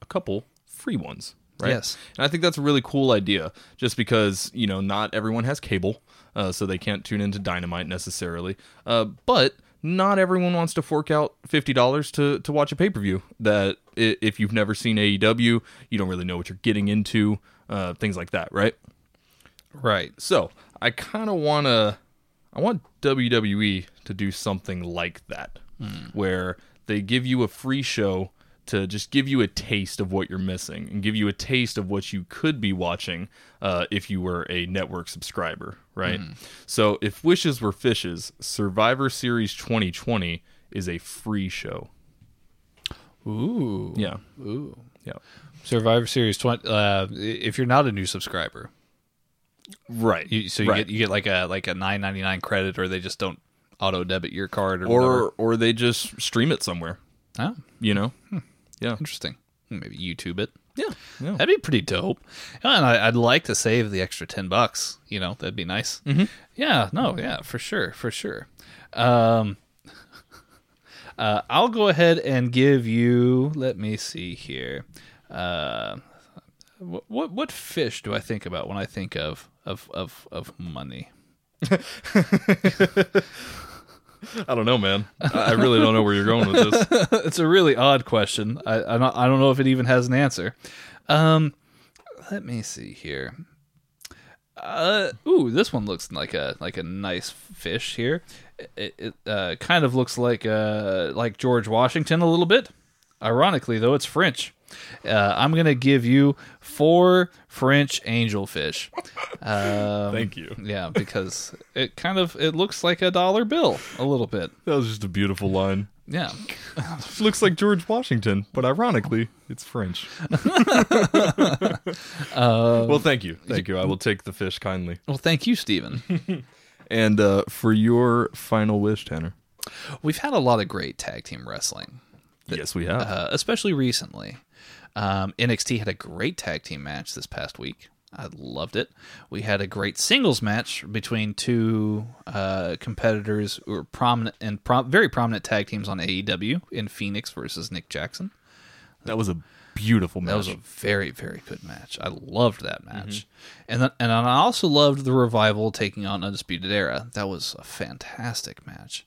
a couple free ones, right? Yes. and I think that's a really cool idea. Just because you know not everyone has cable, uh, so they can't tune into Dynamite necessarily, uh, but not everyone wants to fork out fifty dollars to to watch a pay per view. That if you've never seen AEW, you don't really know what you're getting into, uh, things like that, right? Right. So I kind of want to, I want WWE to do something like that, where they give you a free show to just give you a taste of what you're missing and give you a taste of what you could be watching uh, if you were a network subscriber, right? So if wishes were fishes, Survivor Series 2020 is a free show. Ooh. Yeah, Ooh. yeah. Survivor Series 20. Uh, if you're not a new subscriber, right. You, so you right. get you get like a like a nine ninety nine credit, or they just don't auto debit your card, or or or they just stream it somewhere. Oh, You know. Yeah. interesting. Maybe YouTube it. Yeah. Yeah. That'd be pretty dope. And I, I'd like to save the extra ten bucks. You know, that'd be nice. Mm-hmm. Yeah, no, yeah, for sure, for sure. Um, uh, I'll go ahead and give you. Let me see here. Uh, what, what what fish do I think about when I think of of of of money? I don't know, man. I really don't know where you're going with this. it's a really odd question. I I don't, I don't know if it even has an answer. Um, let me see here. Uh, ooh, this one looks like a like a nice fish here. It, it uh, kind of looks like uh like George Washington a little bit. Ironically, though, it's French. Uh, I'm gonna give you four French angelfish. Um, Thank you. Yeah, because it kind of it looks like a dollar bill a little bit. That was just a beautiful line. Yeah. Looks like George Washington, but ironically, it's French. well, thank you. Thank you. I will take the fish kindly. Well, thank you, Stephen. And uh, for your final wish, Tanner. We've had a lot of great tag team wrestling, yes, we have. uh, especially recently. Um, NXT had a great tag team match this past week. I loved it. We had a great singles match between two uh, competitors who were prominent and prom- very prominent tag teams on AEW in Phoenix versus Nick Jackson. that was a beautiful match. That was a very, very good match. I loved that match, and then, and I also loved the revival taking on Undisputed Era. That was a fantastic match.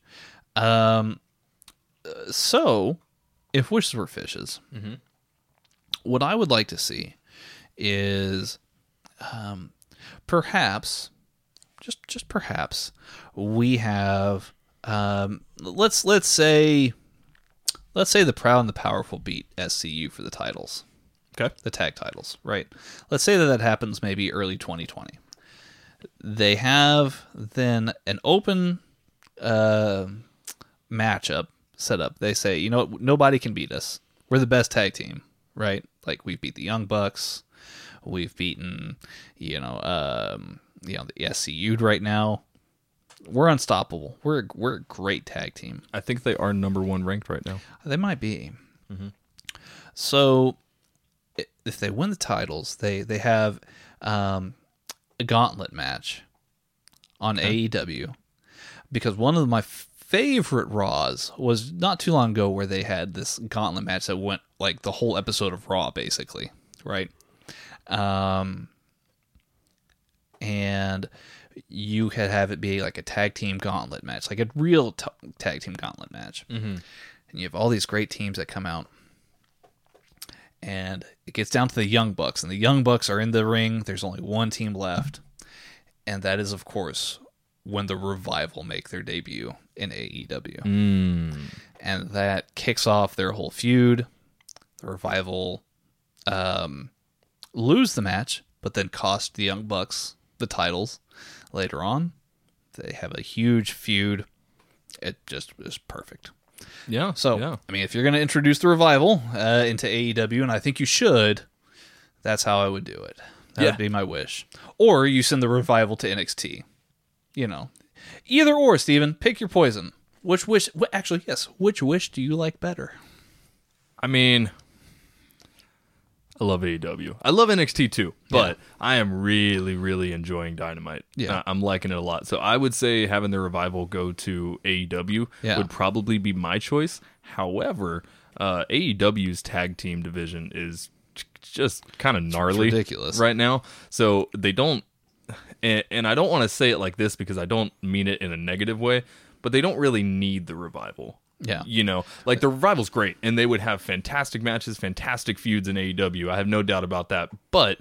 Um, uh, so if wishes were fishes, what I would like to see is, um, perhaps, just just perhaps, we have, um, let's let's say let's say the proud and the powerful beat SCU for the titles. Okay. The tag titles, right? Let's say that that happens maybe early 2020. They have then an open uh, matchup set up. They say, you know what? Nobody can beat us. We're the best tag team, right? Like we've beat the Young Bucks. We've beaten, you know, um, you know, the SCU right now. We're unstoppable. We're we're a great tag team. I think they are number one ranked right now. They might be. So, if they win the titles, they they have um, a gauntlet match on AEW because one of my favorite Raws was not too long ago where they had this gauntlet match that went like the whole episode of Raw, basically, right? Um, and you could have it be like a tag team gauntlet match, like a real t- tag team gauntlet match. Mm-hmm. And you have all these great teams that come out. And it gets down to the Young Bucks, and the Young Bucks are in the ring. There's only one team left. And that is, of course, when the Revival make their debut in AEW. And that kicks off their whole feud. The Revival um, lose the match, but then cost the Young Bucks the titles later on. They have a huge feud. It just is perfect. Yeah. So, yeah. I mean, if you're going to introduce the revival uh, into AEW, and I think you should, that's how I would do it. That Yeah. would be my wish. Or you send the revival to NXT. You know, either or, Steven. Pick your poison. Which wish? Actually, yes. Which wish do you like better? I mean, I love AEW. I love NXT too, but I am really, really enjoying Dynamite. Yeah. Uh, I'm liking it a lot. So I would say having the revival go to AEW Yeah. would probably be my choice. However, uh, AEW's tag team division is just kind of gnarly, ridiculous. right now. So they don't, and, and I don't want to say it like this because I don't mean it in a negative way, but they don't really need the revival. Yeah. You know, like the revival's great and they would have fantastic matches, fantastic feuds in AEW. I have no doubt about that. But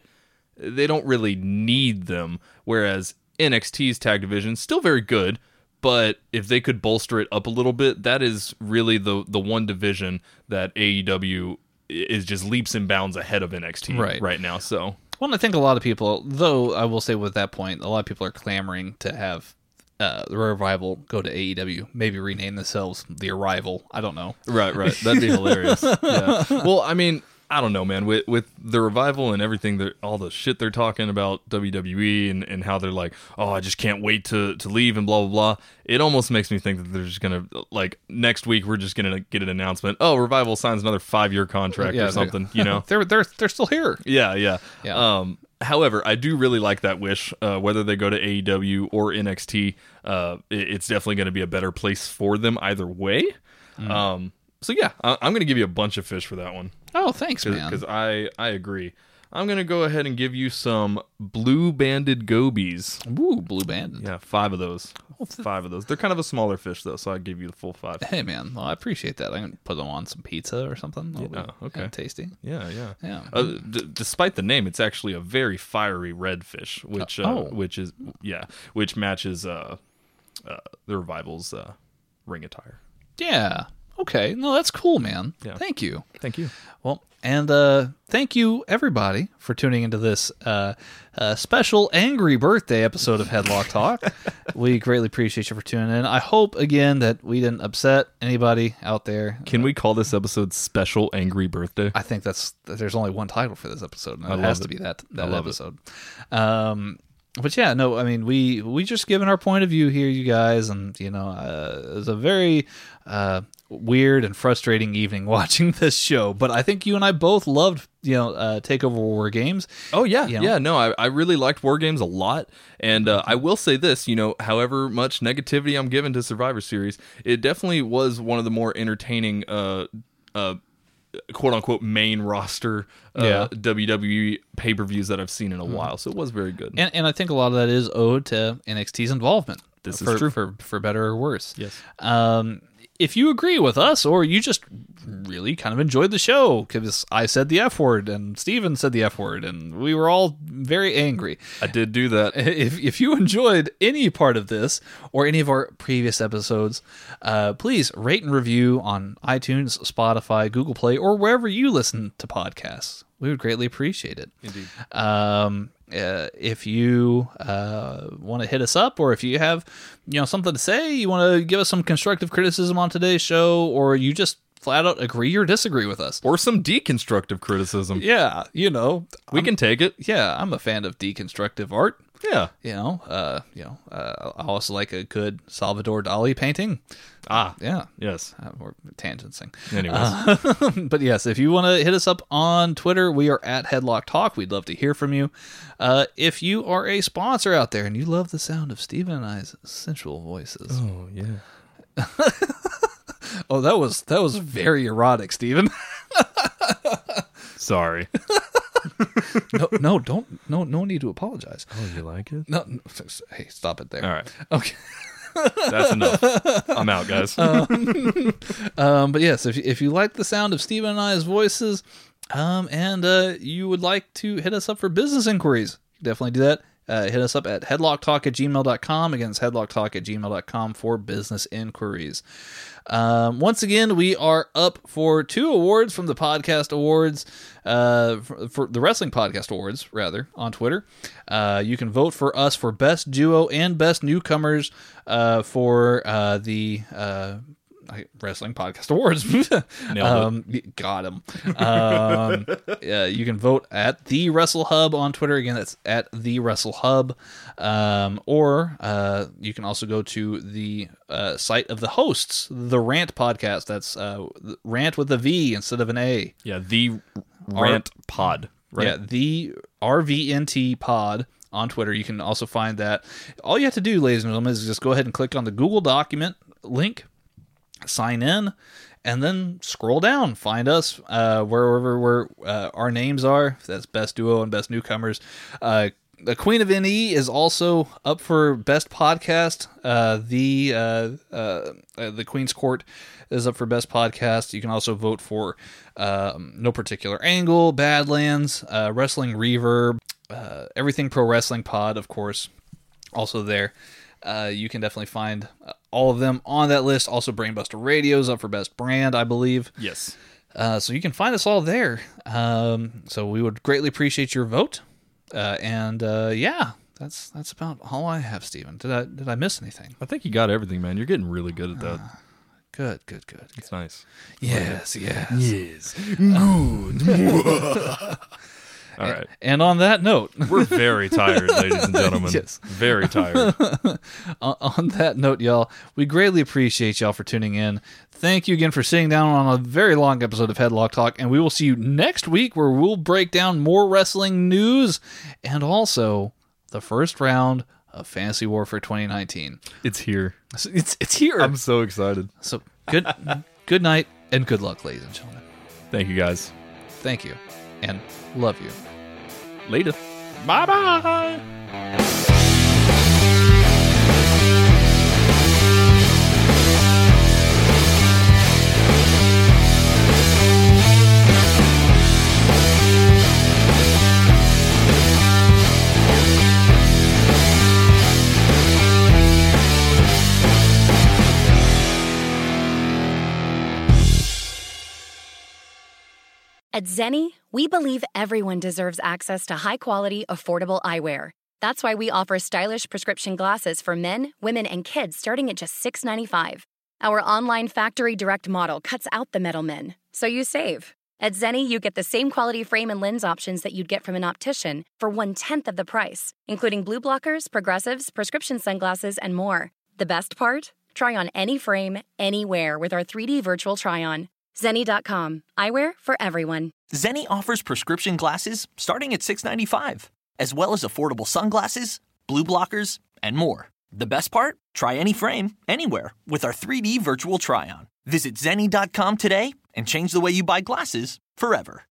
they don't really need them. Whereas NXT's tag division is still very good, but if they could bolster it up a little bit, that is really the the one division that AEW is just leaps and bounds ahead of NXT Right. right now. So Well, I think a lot of people, though, I will say with that point, a lot of people are clamoring to have uh, the revival go to AEW. Maybe rename themselves the Arrival. I don't know. Right, right. That'd be hilarious. Yeah. Well, I mean, I don't know, man. With with the revival and everything, that all the shit they're talking about WWE and, and how they're like, oh, I just can't wait to to leave and blah blah blah. It almost makes me think that they're just gonna like next week we're just gonna get an announcement. Oh, revival signs another five year contract Yeah, or something. You know? they're they're they're still here. yeah, yeah, Yeah. Um, however, I do really like that wish. Uh, whether they go to AEW or NXT, uh, it- it's definitely going to be a better place for them either way. Mm. Um, so yeah, I- I'm going to give you a bunch of fish for that one Oh, thanks, man. because I I agree. I'm gonna go ahead and give you some blue banded gobies. Ooh, blue bandit. Yeah, five of those. Five of those. They're kind of a smaller fish though, so I give you the full five. Hey, man. Well, I appreciate that. I can put them on some pizza or something. That'll be oh, okay. tasty. Yeah, yeah, Yeah. Uh, d- despite the name, it's actually a very fiery red fish, which uh, Oh. which is yeah, which matches uh, uh the revival's uh, ring attire. Yeah. Okay. No, that's cool, man. Yeah. Thank you. Thank you. Well, and uh, thank you everybody for tuning into this uh, uh, special angry birthday episode of Headlock Talk. we greatly appreciate you for tuning in. I hope again that we didn't upset anybody out there. Can we call this episode "Special Angry Birthday"? I think that's there's only one title for this episode, and I it has to be that that love it. episode. Um, but yeah, no, I mean we we just given our point of view here, you guys, and you know uh, it was a very uh, weird and frustrating evening watching this show. But I think you and I both loved you know uh, Takeover War Games. Oh yeah, You know? yeah. No, I, I really liked War Games a lot, and uh, I will say this: you know, however much negativity I'm given to Survivor Series, it definitely was one of the more entertaining, uh, uh, quote unquote main roster uh, Yeah. WWE pay per views that I've seen in a while. So it was very good. And, and I think a lot of that is owed to NXT's involvement. This is true. for for better or worse. Yes. Um, if you agree with us, or you just really kind of enjoyed the show because I said the F word and Steven said the F word, and we were all very angry. I did do that. If if you enjoyed any part of this or any of our previous episodes, uh, please rate and review on iTunes, Spotify, Google Play, or wherever you listen to podcasts. We would greatly appreciate it. Indeed. Um, uh, if you uh, want to hit us up, or if you have you know something to say, you want to give us some constructive criticism on today's show, or you just flat out agree or disagree with us. Or some deconstructive criticism. Yeah, you know, We can take it. yeah, I'm a fan of deconstructive art. Yeah. You know, uh, you know, uh, I also like a good Salvador Dali painting. Ah. Yeah, Yes. uh, we're tangenting. Anyways. but yes, if you want to hit us up on Twitter, we are at Headlock Talk. We'd love to hear from you. Uh, if you are a sponsor out there and you love the sound of Stephen and I's sensual voices, oh yeah. oh, that was that was very erotic, Stephen. Sorry. no, no, don't, no, no need to apologize. oh, you like it? No, no, hey, stop it there. All right. Okay. That's enough. I'm out, guys. Um, but yes, if if you like the sound of Stephen and I's voices, um, and uh, you would like to hit us up for business inquiries, definitely do that. Uh, hit us up at headlocktalk at gmail.com. Again, it's headlocktalk at gmail.com for business inquiries. Um, once again, we are up for two awards from the podcast awards, uh, for, for the wrestling podcast awards, rather, on Twitter. Uh, you can vote for us for best duo and best newcomers uh, for uh, the uh, wrestling podcast awards. um, got him. Um, yeah, you can vote at the Wrestle Hub on Twitter. Again, that's at the Wrestle Hub. Um, or uh, you can also go to the uh, site of the hosts, the Rant podcast. That's uh, Rant with a V instead of an A. yeah, the rant pod. Right. Yeah, the RVNT pod on Twitter. You can also find that. All you have to do, ladies and gentlemen, is just go ahead and click on the Google document link, sign in, and then scroll down. Find us uh, wherever where uh, our names are. That's best duo and best newcomers. Uh, the Queen of NE is also up for best podcast. Uh, the uh, uh, the Queen's Court is up for best podcast. You can also vote for um, No Particular Angle, Badlands, uh, Wrestling Reverb, uh, Everything Pro Wrestling Pod, of course, also there. Uh, you can definitely find all of them on that list. Also, Brainbuster Radio's up for best brand, I believe. Yes. Uh, so you can find us all there. Um, so we would greatly appreciate your vote. Uh, and uh, yeah, that's that's about all I have, Steven. Did I did I miss anything? I think you got everything, man. You're getting really good at that. Good, good, good. It's nice. Yes, yes. Yes. Good. All right. And on that note, We're very tired, ladies and gentlemen. Yes. Very tired. on that note, y'all, we greatly appreciate y'all for tuning in. Thank you again for sitting down on a very long episode of Headlock Talk, and we will see you next week where we'll break down more wrestling news and also the first round of Fantasy Warfare 2019. It's here. It's it's here. I'm so excited. so good good night and good luck, ladies and gentlemen. Thank you guys. Thank you and love you. Later. Bye bye. At Zenni, we believe everyone deserves access to high quality, affordable eyewear. That's why we offer stylish prescription glasses for men, women, and kids starting at just $6.95. Our online factory direct model cuts out the middlemen, so you save. At Zenni, you get the same quality frame and lens options that you'd get from an optician for one tenth of the price, including blue blockers, progressives, prescription sunglasses, and more. The best part? Try on any frame, anywhere with our 3D virtual try on. Zenni.com. Eyewear for everyone. Zenni offers prescription glasses starting at $6.95, as well as affordable sunglasses, blue blockers, and more. The best part? Try any frame, anywhere, with our 3D virtual try on. Visit Zenni.com today and change the way you buy glasses forever.